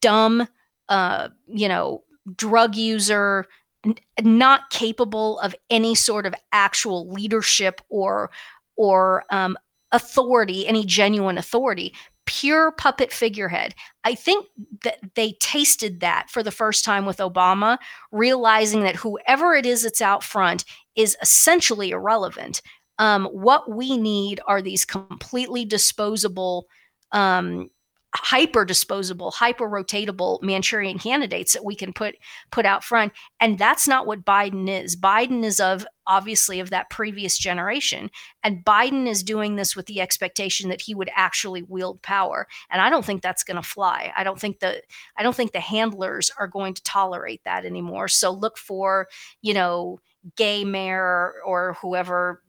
Dumb, uh, you know, drug user, n- not capable of any sort of actual leadership or or um, authority, any genuine authority, pure puppet figurehead. I think that they tasted that for the first time with Obama, realizing that whoever it is that's out front is essentially irrelevant. Um, what we need are these completely disposable um, hyper disposable, hyper rotatable Manchurian candidates that we can put put out front. And that's not what Biden is. Biden is of obviously of that previous generation. And Biden is doing this with the expectation that he would actually wield power. And I don't think that's going to fly. I don't think the I don't think the handlers are going to tolerate that anymore. So look for, you know, gay mayor or whoever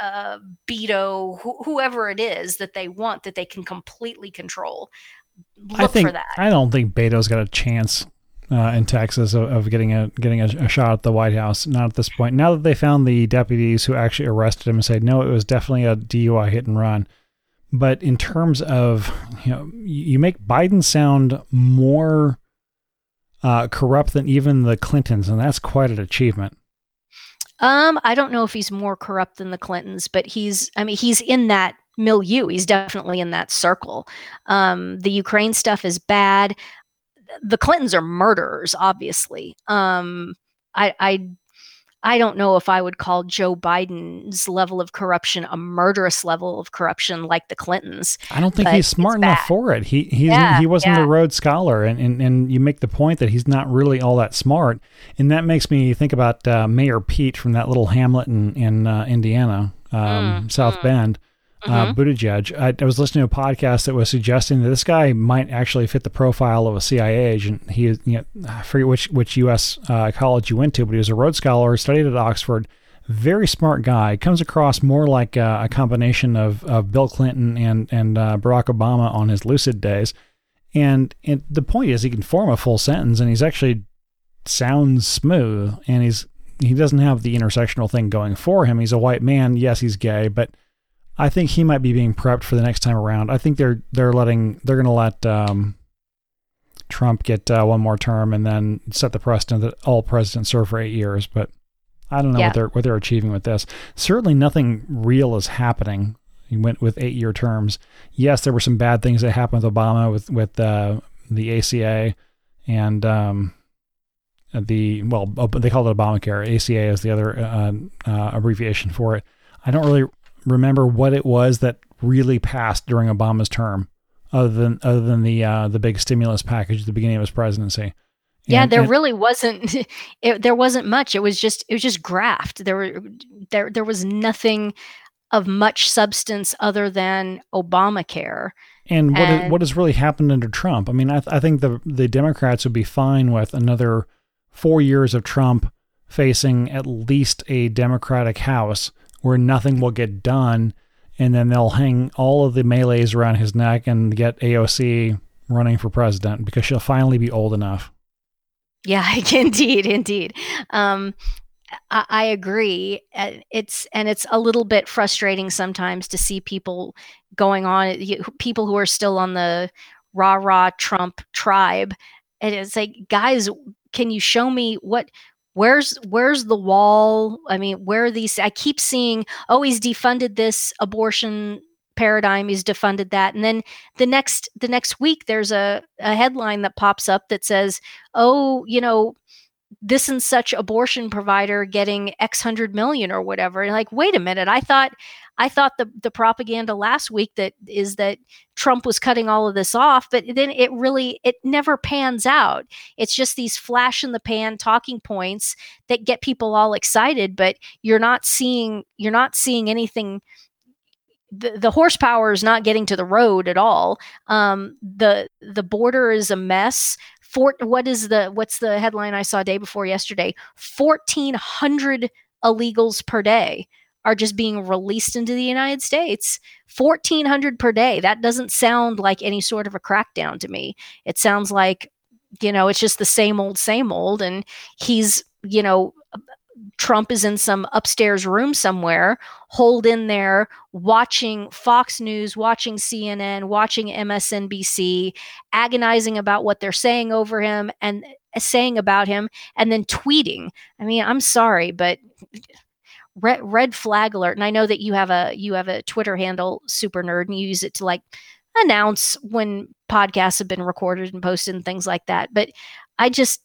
uh, Beto, wh- whoever it is that they want that they can completely control. Look I think for that. I don't think Beto's got a chance uh, in Texas of, of getting a getting a, a, shot at the White House. Not at this point. Now that they found the deputies who actually arrested him and said no, it was definitely a DUI hit and run. But in terms of you know, you make Biden sound more uh, corrupt than even the Clintons, and that's quite an achievement. Um, I don't know if he's more corrupt than the Clintons, but he's I mean, he's in that milieu. He's definitely in that circle. Um, the Ukraine stuff is bad. The Clintons are murderers, obviously. Um, I, I I don't know if I would call Joe Biden's level of corruption a murderous level of corruption like the Clintons. I don't think he's smart enough for it. He he's yeah, he wasn't yeah. a Rhodes Scholar, and, and and you make the point that he's not really all that smart, and that makes me think about uh, Mayor Pete from that little hamlet in in uh, Indiana, um, mm, South mm. Bend. Uh, mm-hmm. Buttigieg. I, I, was listening to a podcast that was suggesting that this guy might actually fit the profile of a CIA agent. He is, you know, I forget which which U.S. Uh, college he went to, but he was a Rhodes Scholar, studied at Oxford. Very smart guy. Comes across more like a, a combination of, of Bill Clinton and and uh, Barack Obama on his lucid days. And, and the point is, he can form a full sentence, and he's actually sounds smooth, and he's he doesn't have the intersectional thing going for him. He's a white man. Yes, he's gay, but I think he might be being prepped for the next time around. I think they're they're letting they're going to let um, Trump get uh, one more term and then set the precedent that all presidents serve for eight years. But I don't know Yeah. what they're what they're achieving with this. Certainly, nothing real is happening. He went with eight year terms. Yes, there were some bad things that happened with Obama with with uh, the ACA and um, the well they called it Obamacare. ACA is the other uh, uh, abbreviation for it. I don't really remember what it was that really passed during Obama's term, other than other than the uh, the big stimulus package at the beginning of his presidency. Yeah, there and- really wasn't. It, there wasn't much. It was just it was just graft. There were there there was nothing of much substance other than Obamacare. And what is, And- what has really happened under Trump? I mean, I, th- I think the the Democrats would be fine with another four years of Trump facing at least a Democratic House where nothing will get done, and then they'll hang all of the melees around his neck and get AOC running for president because she'll finally be old enough. Yeah, indeed, indeed. Um, I, I agree. Uh, It's and it's a little bit frustrating sometimes to see people going on, people who are still on the rah rah Trump tribe, and it's like, guys, can you show me what? Where's where's the wall? I mean, where are these? I keep seeing, oh, he's defunded this abortion paradigm. He's defunded that, and then the next the next week there's a, a headline that pops up that says oh, you know, this and such abortion provider getting X hundred million or whatever. And like, wait a minute, I thought I thought the the propaganda last week that is that Trump was cutting all of this off, but then it really it never pans out. It's just these flash in the pan talking points that get people all excited, but you're not seeing you're not seeing anything the, the horsepower is not getting to the road at all. Um, the the border is a mess. Fort, what is the what's the headline I saw day before yesterday? Fourteen hundred illegals per day are just being released into the United States. Fourteen hundred per day. That doesn't sound like any sort of a crackdown to me. It sounds like you know it's just the same old, same old, and he's you know Trump is in some upstairs room somewhere, holed in there, watching Fox News, watching CNN, watching MSNBC, agonizing about what they're saying over him and uh, saying about him, and then tweeting. I mean, I'm sorry, but red, red flag alert. And I know that you have a you have a Twitter handle, Super Nerd, and you use it to like announce when podcasts have been recorded and posted and things like that. But I just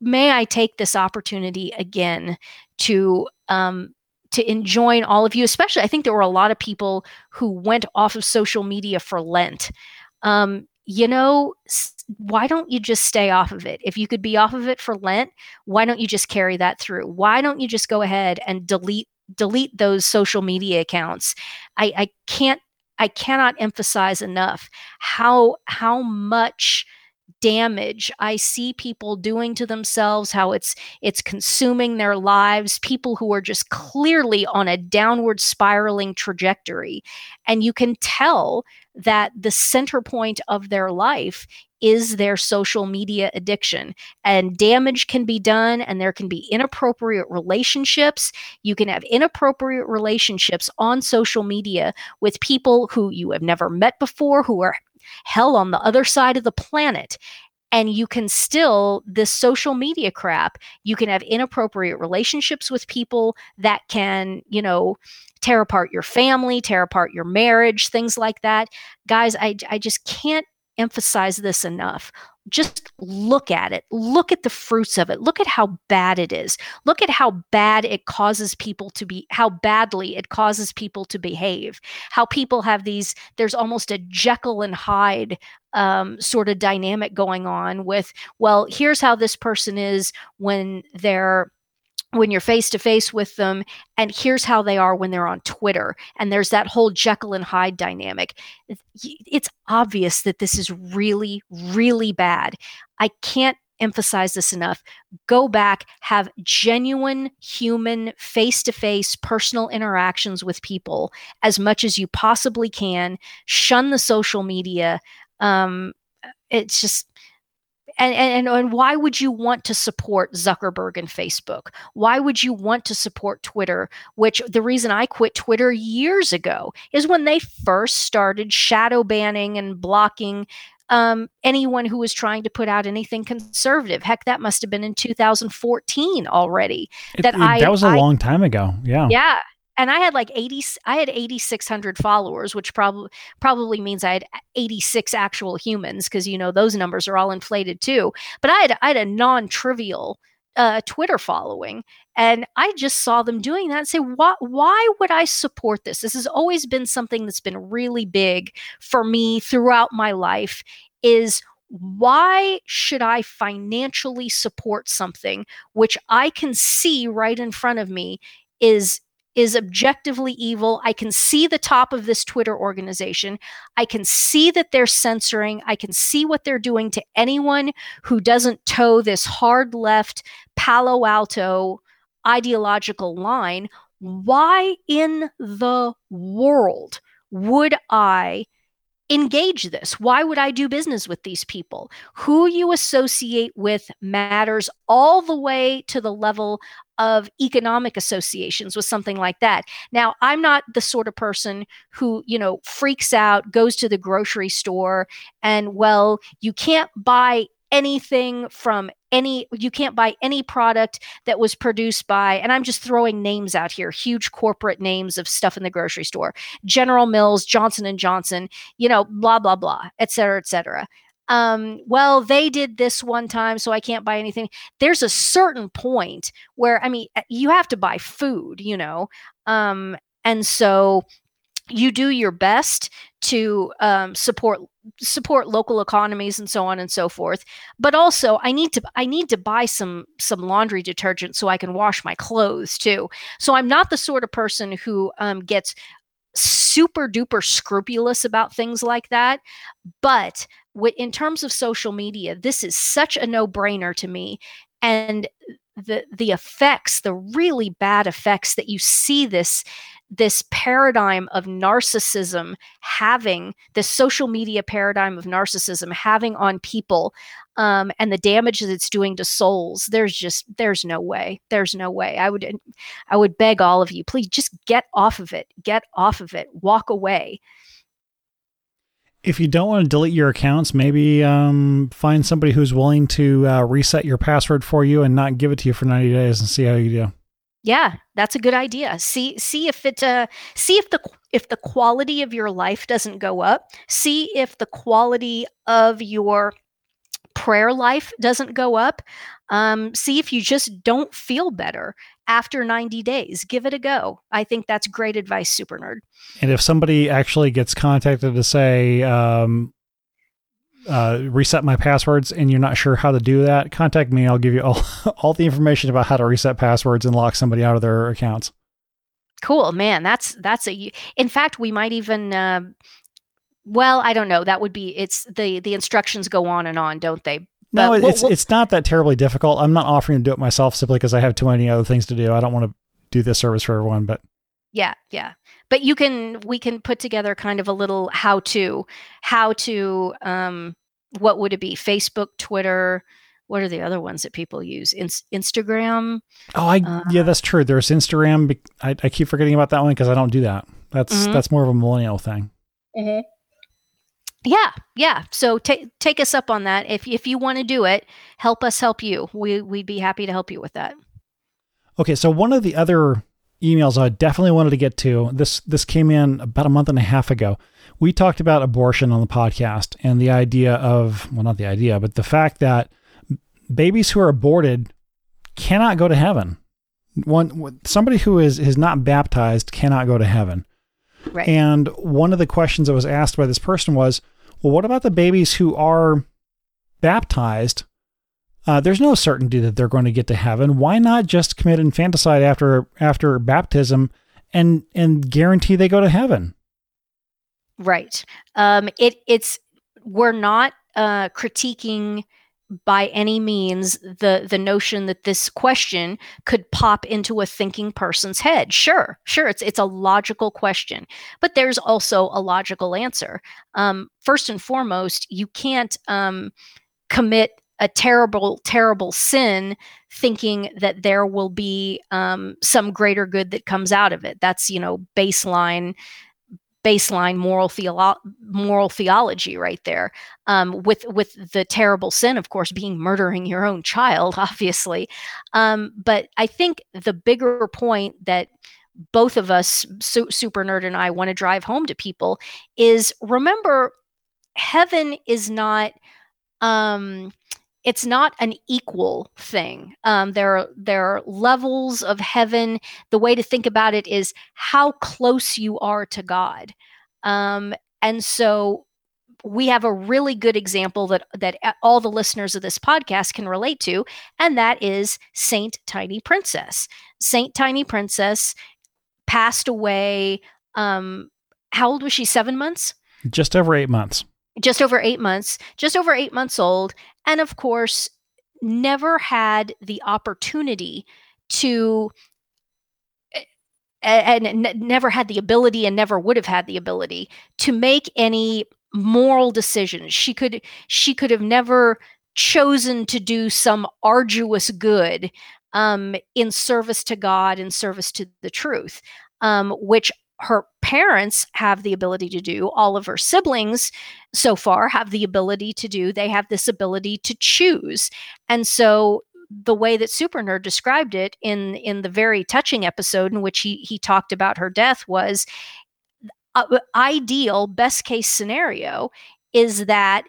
may I take this opportunity again to um, to enjoin all of you, especially I think there were a lot of people who went off of social media for Lent. Um, you know, why don't you just stay off of it? If you could be off of it for Lent, why don't you just carry that through? Why don't you just go ahead and delete delete those social media accounts? I, I can't I cannot emphasize enough how how much damage I see people doing to themselves, how it's it's consuming their lives, people who are just clearly on a downward spiraling trajectory. And you can tell that the center point of their life is their social media addiction. And damage can be done, and there can be inappropriate relationships. You can have inappropriate relationships on social media with people who you have never met before, who are hell on the other side of the planet and you can still this social media crap you can have inappropriate relationships with people that can you know tear apart your family tear apart your marriage things like that guys i, I just can't emphasize this enough just look at it. Look at the fruits of it. Look at how bad it is. Look at how bad it causes people to be, how badly it causes people to behave. How people have these, there's almost a Jekyll and Hyde um, sort of dynamic going on with, well, here's how this person is when they're when you're face to face with them and here's how they are when they're on Twitter and there's that whole Jekyll and Hyde dynamic. It's obvious that this is really really bad. I can't emphasize this enough. Go back have genuine human face to face personal interactions with people as much as you possibly can. Shun the social media. Um, it's just and, and and why would you want to support Zuckerberg and Facebook? Why would you want to support Twitter? Which the reason I quit Twitter years ago is when they first started shadow banning and blocking um, anyone who was trying to put out anything conservative. Heck, that must have been in 2014 already. It, that it, I that was a I, long time ago. Yeah. Yeah and I had like 80 I had 8600 followers which probably probably means I had 86 actual humans because you know those numbers are all inflated too. But I had I had a non-trivial uh, Twitter following and I just saw them doing that and say why why would I support this? This has always been something that's been really big for me throughout my life is why should I financially support something which I can see right in front of me is is objectively evil. I can see the top of this Twitter organization. I can see that they're censoring. I can see what they're doing to anyone who doesn't toe this hard left Palo Alto ideological line. Why in the world would I engage this? Why would I do business with these people? Who you associate with matters all the way to the level of economic associations with something like that. Now, I'm not the sort of person who, you know, freaks out, goes to the grocery store, and, well, you can't buy anything from any you can't buy any product that was produced by and i'm just throwing names out here huge corporate names of stuff in the grocery store general mills johnson and johnson you know blah blah blah et cetera et cetera um, well, they did this one time, so I can't buy anything. There's a certain point where, I mean, eh, you have to buy food, you know, um, and so you do your best to um, support support local economies and so on and so forth. But also i need to i need to buy some some laundry detergent so i can wash my clothes too. So i'm not the sort of person who um, gets super duper scrupulous about things like that but in terms of social media this is such a no-brainer to me and the the effects the really bad effects that you see this this paradigm of narcissism having this social media paradigm of narcissism having on people um, and the damage that it's doing to souls there's just there's no way there's no way. I would i would beg all of you please just get off of it get off of it walk away if you don't want to delete your accounts, maybe um, find somebody who's willing to uh, reset your password for you and not give it to you for 90 days and see how you do. Yeah, that's a good idea. See see if it uh see if the if the quality of your life doesn't go up. See if the quality of your prayer life doesn't go up. Um, see if you just don't feel better after 90 days. Give it a go. I think that's great advice, Super Nerd. And if somebody actually gets contacted to say, um, uh, reset my passwords and you're not sure how to do that, contact me. I'll give you all, all the information about how to reset passwords and lock somebody out of their accounts. Cool, man. That's that's a. In fact, we might even. Uh, well, I don't know. That would be. It's the the instructions go on and on, don't they? No, we'll, it's we'll, it's not that terribly difficult. I'm not offering to do it myself simply because I have too many other things to do. I don't want to do this service for everyone, but yeah, yeah. But you can we can put together kind of a little how to how to um what would it be? Facebook, Twitter, what are the other ones that people use? In- Instagram. Oh, I uh, yeah, that's true. There's Instagram. I, I keep forgetting about that one because I don't do that. That's mm-hmm. that's more of a millennial thing. Mm-hmm. Yeah, yeah. So take take us up on that. If if you want to do it, help us help you. We we'd be happy to help you with that. Okay, so one of the other emails I definitely wanted to get to this this came in about a month and a half ago. We talked about abortion on the podcast and the idea of well, not the idea, but the fact that babies who are aborted cannot go to heaven. One somebody who is is not baptized cannot go to heaven. Right. And one of the questions that was asked by this person was, well, what about the babies who are baptized? Uh, there's no certainty that they're going to get to heaven. Why not just commit infanticide after after baptism and and guarantee they go to heaven? Right. Um, it it's we're not uh, critiquing by any means the the notion that this question could pop into a thinking person's head. Sure sure it's it's a logical question but there's also a logical answer. Um, first and foremost you can't um, commit a terrible terrible sin thinking that there will be um, some greater good that comes out of it. That's you know baseline baseline moral theolo- moral theology right there. Um, with with the terrible sin of course being murdering your own child obviously. Um, but i think the bigger point that both of us su- super nerd and i want to drive home to people is remember heaven is not um, it's not an equal thing. Um, there are there are levels of heaven. The way to think about it is how close you are to God, um, and so we have a really good example that that all the listeners of this podcast can relate to, and that is Saint Tiny Princess. Saint Tiny Princess passed away. Um, how old was she? Seven months. Just over eight months just over eight months, just over eight months old, and of course, never had the opportunity to and never had the ability and never would have had the ability to make any moral decisions. She could she could have never chosen to do some arduous good um, in service to god in service to the truth um, which her parents have the ability to do all of her siblings so far have the ability to do they have this ability to choose. And so the way that super nerd described it in in the very touching episode in which he he talked about her death was uh, ideal best case scenario is that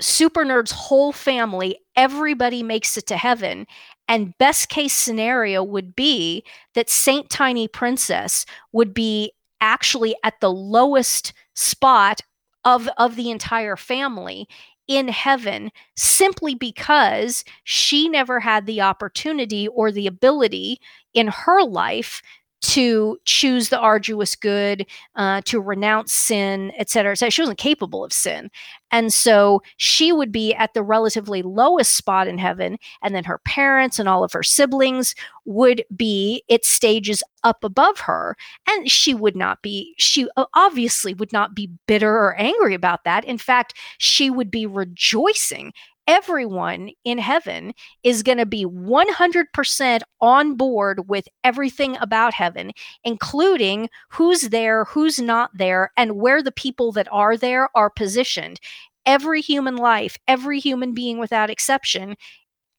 super nerd's whole family everybody makes it to heaven and best case scenario would be that Saint Tiny Princess would be actually at the lowest spot of, of the entire family in heaven simply because she never had the opportunity or the ability in her life to choose the arduous good, uh, to renounce sin, et etc. So she wasn't capable of sin. And so she would be at the relatively lowest spot in heaven. And then her parents and all of her siblings would be its stages up above her. And she would not be, she obviously would not be bitter or angry about that. In fact, she would be rejoicing everyone in heaven is going to be 100% on board with everything about heaven, including who's there, who's not there, and where the people that are there are positioned. Every human life, every human being without exception,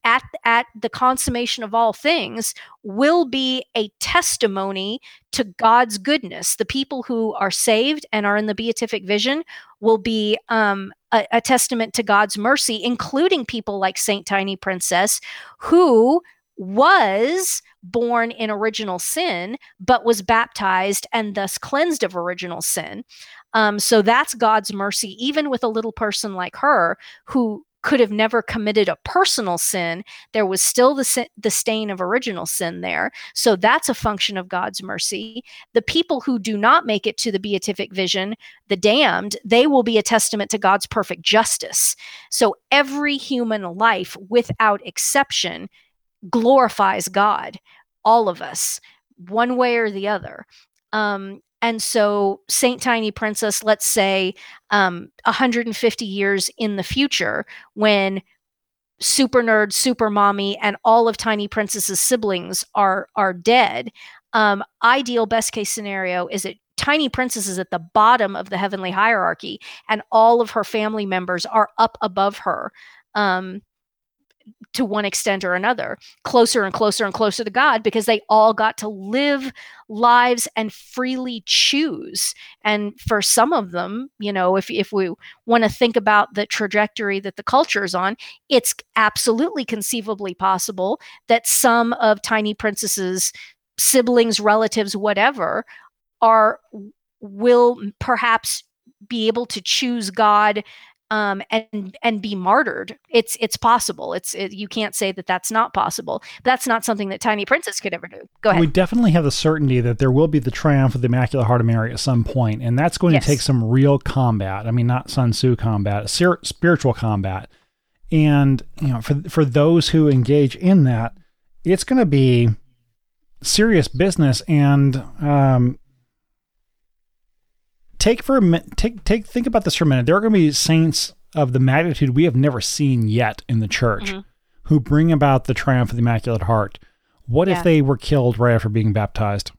at, at the consummation of all things will be a testimony to God's goodness. The people who are saved and are in the beatific vision will be um, a, a testament to God's mercy, including people like Saint Tiny Princess, who was born in original sin, but was baptized and thus cleansed of original sin. Um, so that's God's mercy, even with a little person like her who could have never committed a personal sin, there was still the, the stain of original sin there. So that's a function of God's mercy. The people who do not make it to the beatific vision, the damned, they will be a testament to God's perfect justice. So every human life, without exception, glorifies God, all of us, one way or the other. Um, and so, Saint Tiny Princess, let's say um, 150 years in the future, when Super Nerd, Super Mommy, and all of Tiny Princess's siblings are are dead. Um, ideal best case scenario is that Tiny Princess is at the bottom of the heavenly hierarchy, and all of her family members are up above her. Um, to one extent or another, closer and closer and closer to God because they all got to live lives and freely choose. And for some of them, you know, if, if we want to think about the trajectory that the culture is on, it's absolutely conceivably possible that some of Tiny Princess's siblings, relatives, whatever, are will perhaps be able to choose God um, and and be martyred. It's it's possible. It's it, you can't say that that's not possible. That's not something that Tiny Princess could ever do. Go ahead. We definitely have the certainty that there will be the triumph of the Immaculate Heart of Mary at some point, and that's going yes. to take some real combat. I mean, not Sun Tzu combat, spiritual combat. And you know, for for those who engage in that, it's going to be serious business. And um, take for a minute, take take think about this for a minute. There are going to be saints of the magnitude we have never seen yet in the church mm-hmm. who bring about the triumph of the Immaculate Heart. What yeah. if they were killed right after being baptized?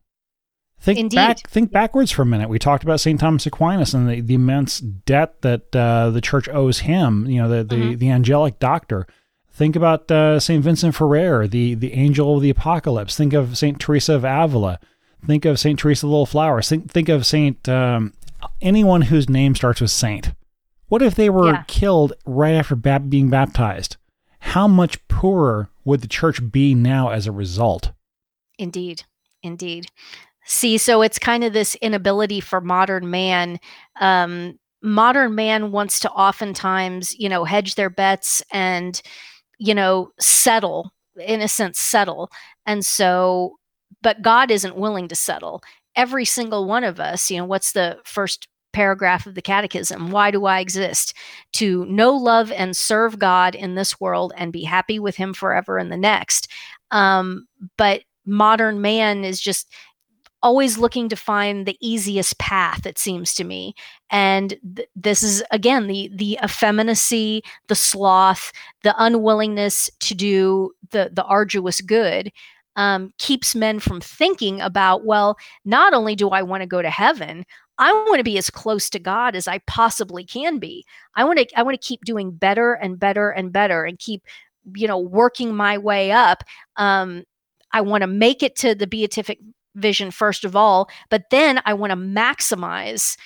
Think Indeed. back. Think backwards for a minute. We talked about Saint Thomas Aquinas and the, the immense debt that uh, the church owes him. You know, the the, mm-hmm. the angelic doctor. Think about uh, Saint Vincent Ferrer, the the angel of the apocalypse. Think of Saint Teresa of Avila. Think of Saint Teresa of the Little Flower. Think think of Saint um, anyone whose name starts with saint. What if they were yeah. killed right after being baptized? How much poorer would the church be now as a result? Indeed. Indeed. See, so it's kind of this inability for modern man. Um, modern man wants to oftentimes, you know, hedge their bets and, you know, settle, in a sense, settle. And so, but God isn't willing to settle every single one of us, you know, what's the first paragraph of the catechism? Why do I exist? To know, love, and serve God in this world and be happy with Him forever in the next. Um, but modern man is just always looking to find the easiest path it seems to me and th- this is again the the effeminacy the sloth the unwillingness to do the the arduous good um, keeps men from thinking about, well, not only do I want to go to heaven, I want to be as close to God as I possibly can be. I want to I want to keep doing better and better and better and keep you know working my way up. Um, I want to make it to the beatific vision first of all, but then I want to maximize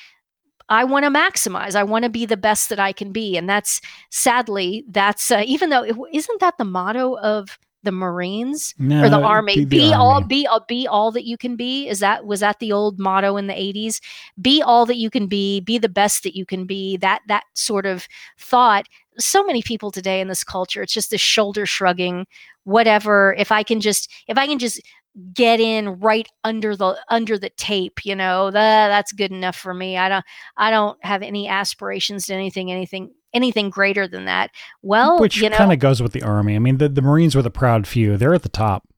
I want to maximize. I want to be the best that I can be, and that's sadly that's uh, even though is isn't that the motto of the Marines no, or the Army. Be, the be army. all be all be all that you can be. Is that was that the old motto in the 80s? Be all that you can be, be the best that you can be. That that sort of thought. So many people today in this culture, it's just this shoulder shrugging, whatever. If I can just if I can just get in right under the under the tape you know that that's good enough for me i don't i don't have any aspirations to anything anything anything greater than that well Which you know kind of goes with the army. I mean, the, the Marines were the proud few. They're at the top.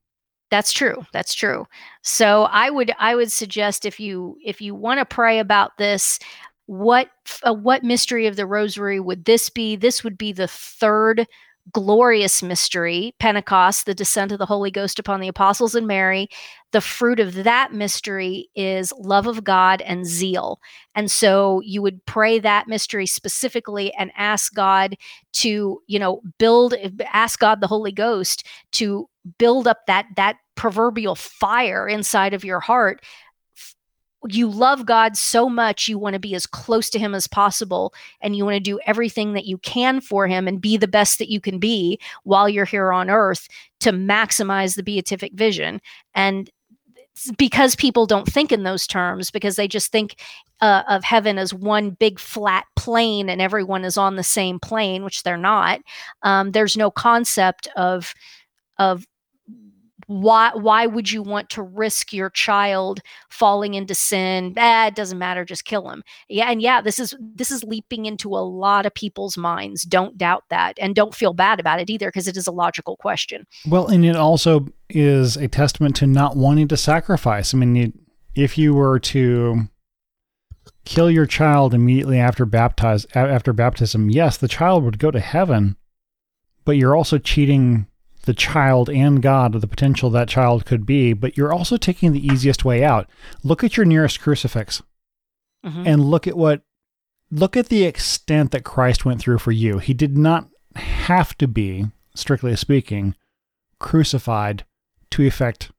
that's true that's true so i would i would suggest if you if you want to pray about this what uh, what mystery of the rosary would this be this would be the third glorious mystery pentecost the descent of the holy ghost upon the apostles and mary. The fruit of that mystery is love of god and zeal. And so you would pray that mystery specifically and ask god to you know build ask god the holy ghost to build up that that proverbial fire inside of your heart you love God so much you want to be as close to him as possible and you want to do everything that you can for him and be the best that you can be while you're here on earth to maximize the beatific vision. And because people don't think in those terms because they just think uh, of heaven as one big flat plane and everyone is on the same plane which they're not um, there's no concept of of why why would you want to risk your child falling into sin? Eh, it doesn't matter just kill him. Yeah and yeah this is this is leaping into a lot of people's minds don't doubt that and don't feel bad about it either because it is a logical question. Well, and it also is a testament to not wanting to sacrifice. I mean, you, if you were to kill your child immediately after baptize after baptism, yes, the child would go to heaven, but you're also cheating the child and God of the potential that child could be, but you're also taking the easiest way out. Look at your nearest crucifix Mhm. and look at what look at the extent that Christ went through for you. He did not have to be, strictly speaking, crucified to effect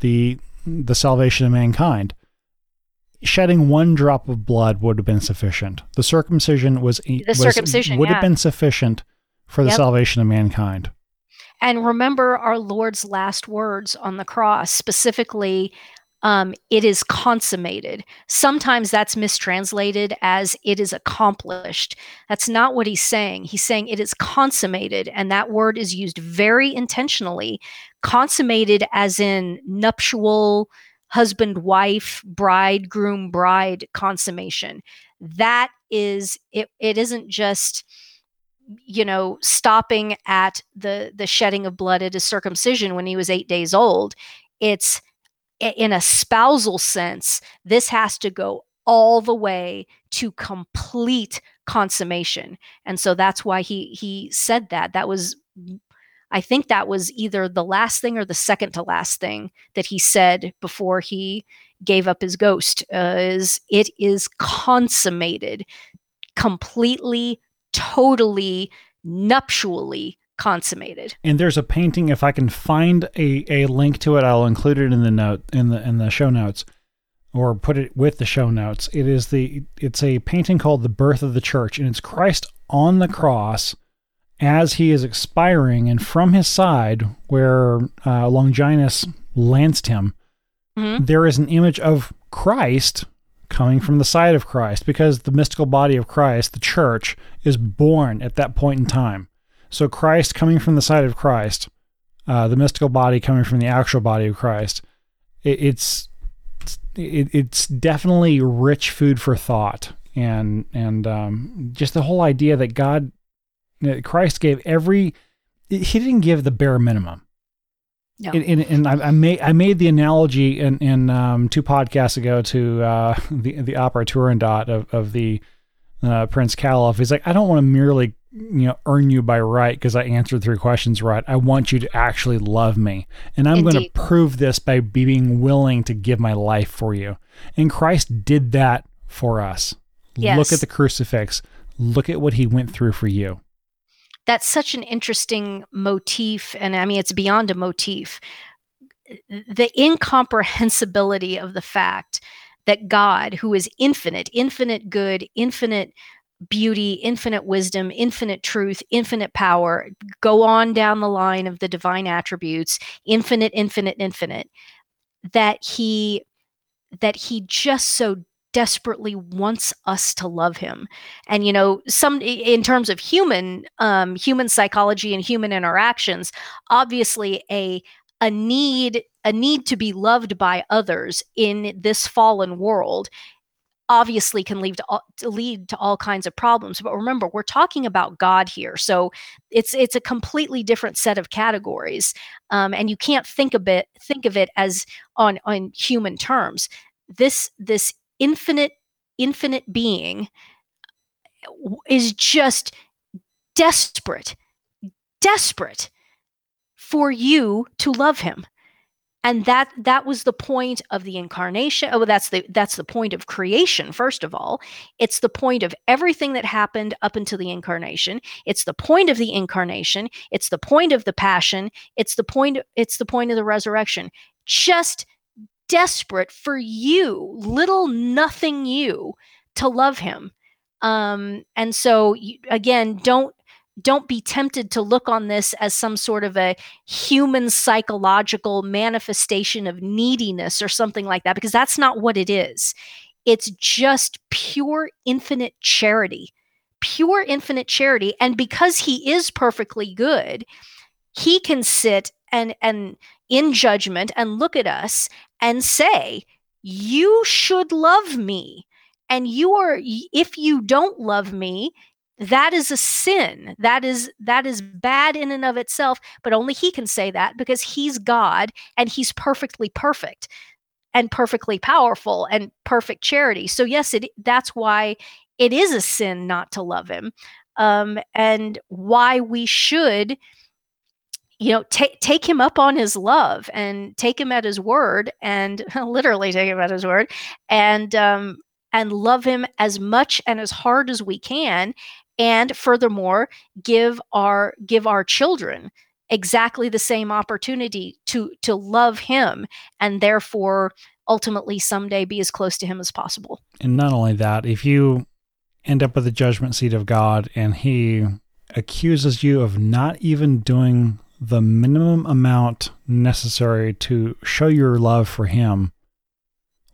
the the salvation of mankind. Shedding one drop of blood would have been sufficient. The circumcision was, The was- circumcision, would yeah. have been sufficient for the Yep. salvation of mankind. And remember our Lord's last words on the cross, specifically, um, it is consummated. Sometimes that's mistranslated as it is accomplished. That's not what he's saying. He's saying it is consummated. And that word is used very intentionally. Consummated as in nuptial, husband, wife, bride, groom, bride consummation. That is, it, it isn't just you know stopping at the the shedding of blood at his circumcision when he was 8 days old. It's in a spousal sense this has to go all the way to complete consummation. And so that's why he he said that. That was i think that was either the last thing or the second to last thing that he said before he gave up his ghost uh, is it is consummated completely totally nuptially consummated. And there's a painting. If I can find a, a link to it, I'll include it in the note in the in the show notes, or put it with the show notes. It is the it's a painting called "The Birth of the Church," and it's Christ on the cross as he is expiring, and from his side, where uh, Longinus lanced him, Mhm. there is an image of Christ coming from the side of Christ, because the mystical body of Christ, the church, is born at that point in time. So Christ coming from the side of Christ, uh, the mystical body coming from the actual body of Christ, it, it's it, it's definitely rich food for thought, and and um, just the whole idea that God, Christ gave every, he didn't give the bare minimum. No. And, and, and I, I made I made the analogy in in um, two podcasts ago to uh, the the opera Turandot of of the uh, Prince Calaf. He's like, I don't want to merely you know earn you by right because I answered three questions right. I want you to actually love me, and I'm going to prove this by being willing to give my life for you. And Christ did that for us. Yes. Look at the crucifix. Look at what he went through for you. That's such an interesting motif. And I mean, it's beyond a motif. The incomprehensibility of the fact that God, who is infinite, infinite good, infinite beauty, infinite wisdom, infinite truth, infinite power, go on down the line of the divine attributes, infinite, infinite, infinite, that he that he just so desperately wants us to love him. And you know some in terms of human um human psychology and human interactions obviously a a need a need to be loved by others in this fallen world obviously can lead to, all, to lead to all kinds of problems. But remember we're talking about god here so it's it's a completely different set of categories um, and you can't think of it think of it as on on human terms. This this infinite infinite being is just desperate desperate for you to love him. And that that was the point of the incarnation oh that's the that's the point of creation first of all. It's the point of everything that happened up until the incarnation. It's the point of the incarnation. It's the point of the passion. It's the point it's the point of the resurrection. Just desperate for you little nothing you to love him um and so again don't don't be tempted to look on this as some sort of a human psychological manifestation of neediness or something like that, because that's not what it is. It's just pure infinite charity, pure infinite charity. And because he is perfectly good, he can sit and, and in judgment and look at us and say, You should love me. And you are, if you don't love me, that is a sin that is that is bad in and of itself but only he can say that because he's god and he's perfectly perfect and perfectly powerful and perfect charity so yes it that's why it is a sin not to love him um, and why we should you know take take him up on his love and take him at his word and literally take him at his word and um and love him as much and as hard as we can and furthermore give our give our children exactly the same opportunity to to love him and therefore ultimately someday be as close to him as possible. And not only that if you end up at the judgment seat of god and he accuses you of not even doing the minimum amount necessary to show your love for him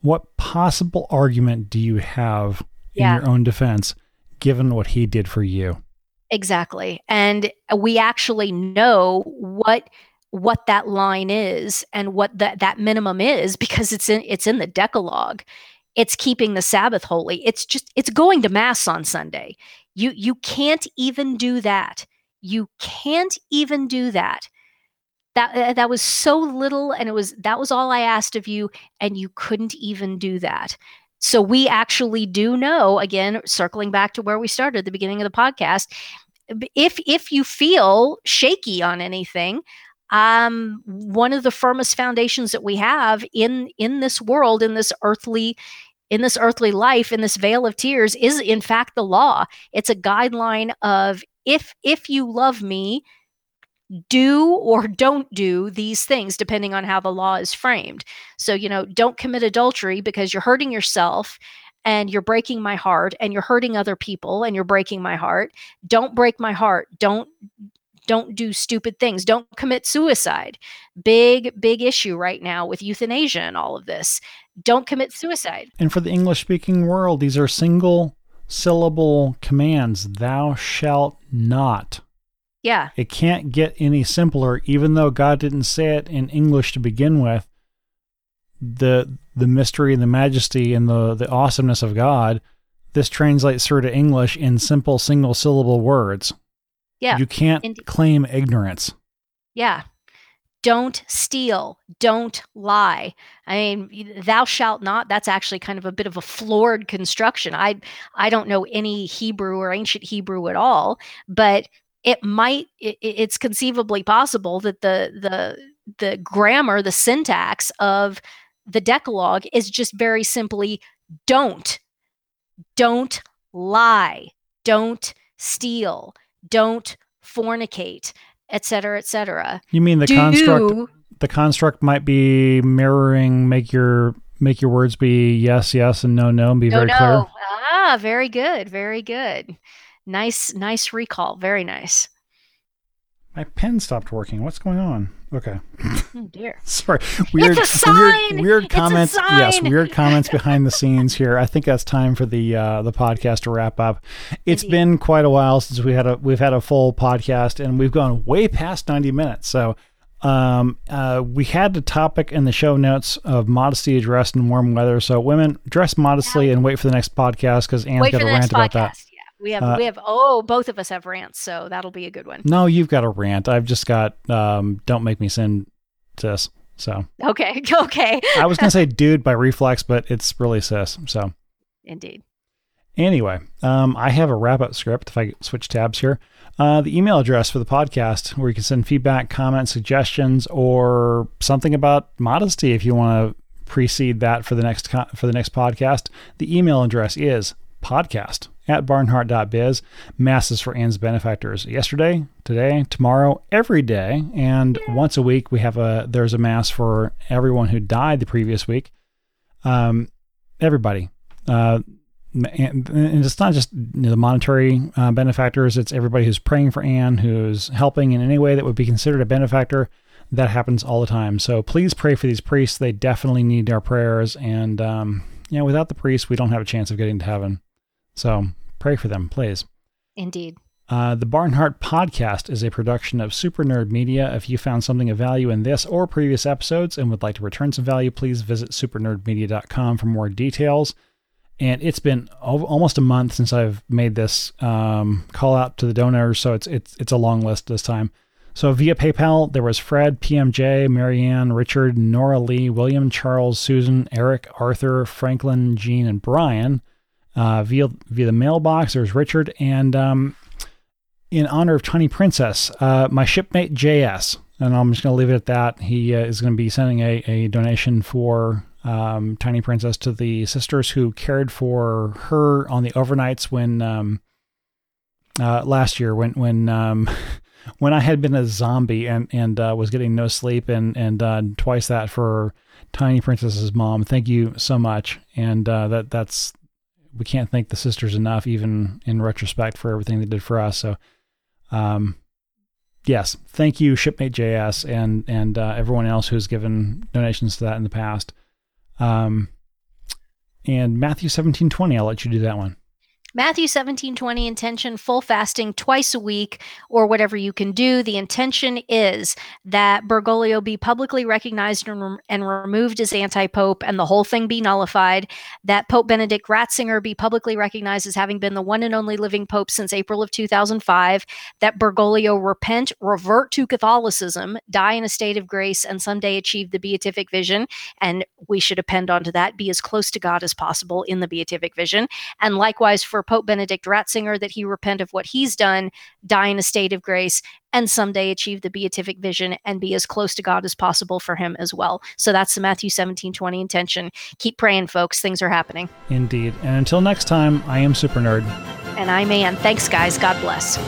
what possible argument do you have in your own defense given what he did for you. Exactly. And we actually know what what that line is and what that that minimum is because it's in it's in the decalogue. It's keeping the Sabbath holy. It's just it's going to mass on Sunday. You you can't even do that. You can't even do that. That that was so little and it was that was all I asked of you and you couldn't even do that. So we actually do know, again, circling back to where we started at the beginning of the podcast, if if you feel shaky on anything, um, one of the firmest foundations that we have in in this world, in this earthly in this earthly life, in this vale of tears, is in fact the law. It's a guideline of if if you love me, do or don't do these things depending on how the law is framed. So, you know, don't commit adultery because you're hurting yourself and you're breaking my heart and you're hurting other people and you're breaking my heart. Don't break my heart. Don't don't do stupid things. Don't commit suicide. Big big issue right now with euthanasia and all of this. Don't commit suicide. And for the English speaking world, these are single syllable commands. Thou shalt not. Yeah. It can't get any simpler, even though God didn't say it in English to begin with. The the mystery and the majesty and the, the awesomeness of God, this translates through to English in simple single syllable words. Yeah. You can't Indeed. claim ignorance. Yeah. Don't steal. Don't lie. I mean, thou shalt not. That's actually kind of a bit of a floored construction. I I don't know any Hebrew or ancient Hebrew at all, but it might it, it's conceivably possible that the the the grammar the syntax of the decalogue is just very simply don't don't lie don't steal don't fornicate etc etc you mean the Do, construct the construct might be mirroring make your make your words be yes yes and no no and be no, very no. clear ah very good very good Nice, nice recall. Very nice. My pen stopped working. What's going on? Okay. Oh dear. Sorry. Weird, weird, weird comments. Yes, weird comments behind the scenes here. I think that's time for the uh, the podcast to wrap up. It's Indeed. been quite a while since we had a we've had a full podcast, and we've gone way past ninety minutes. So Um, uh, we had the topic in the show notes of modesty addressed in warm weather. So women dress modestly and wait for the next podcast because Ann's got a rant about that. We have uh, we have oh both of us have rants, so that'll be a good one. No, you've got a rant. I've just got um, don't make me send sis. So okay, okay. I was gonna say dude by reflex, but it's really sis. So indeed. Anyway, um, I have a wrap up script. If I switch tabs here, uh, the email address for the podcast where you can send feedback, comments, suggestions, or something about modesty if you want to precede that for the next for the next podcast. The email address is podcast at barnhardt.biz. Masses for Ann's benefactors. Yesterday, today, tomorrow, every day, and once a week we have a there's a mass for everyone who died the previous week. Um, everybody. Uh, and, it's not just you know, the monetary uh, benefactors, it's everybody who's praying for Anne, who's helping in any way that would be considered a benefactor. That happens all the time. So please pray for these priests. They definitely need our prayers. And, um, you know, without the priests, we don't have a chance of getting to heaven. So pray for them, please. Indeed. Uh, the Barnhardt podcast is a production of Super Nerd Media. If you found something of value in this or previous episodes and would like to return some value, please visit supernerdmedia.com for more details and it's been almost a month since I've made this um, call out to the donors, so it's it's it's a long list this time. So via PayPal, there was Fred, PMJ, Marianne, Richard, Nora Lee, William, Charles, Susan, Eric, Arthur, Franklin, Jean, and Brian. Uh, via via the mailbox, there's Richard, and um, in honor of Tiny Princess, uh, my shipmate JS, and I'm just going to leave it at that. He uh, is going to be sending a, a donation for um, Tiny Princess to the sisters who cared for her on the overnights when um, uh, last year when when um, when I had been a zombie and and uh, was getting no sleep and and uh, twice that for Tiny Princess's mom. Thank you so much, and that that's we can't thank the sisters enough, even in retrospect, for everything they did for us. So. Um, yes, thank you, Shipmate JS, and and uh, everyone else who's given donations to that in the past. Um, and Matthew seventeen twenty, I'll let you do that one. Matthew 17, 20, intention, full fasting twice a week or whatever you can do. The intention is that Bergoglio be publicly recognized and, and removed as anti pope and the whole thing be nullified. That Pope Benedict Ratzinger be publicly recognized as having been the one and only living pope since April of 2005. That Bergoglio repent, revert to Catholicism, die in a state of grace, and someday achieve the beatific vision. And we should append onto that, be as close to God as possible in the beatific vision. And likewise for Pope Benedict Ratzinger that he repent of what he's done, die in a state of grace, and someday achieve the beatific vision and be as close to God as possible for him as well. So that's the Matthew 17 20 intention. Keep praying, folks. Things are happening. Indeed. And until next time, I am Super Nerd. And I'm Ann. Thanks, guys. God bless.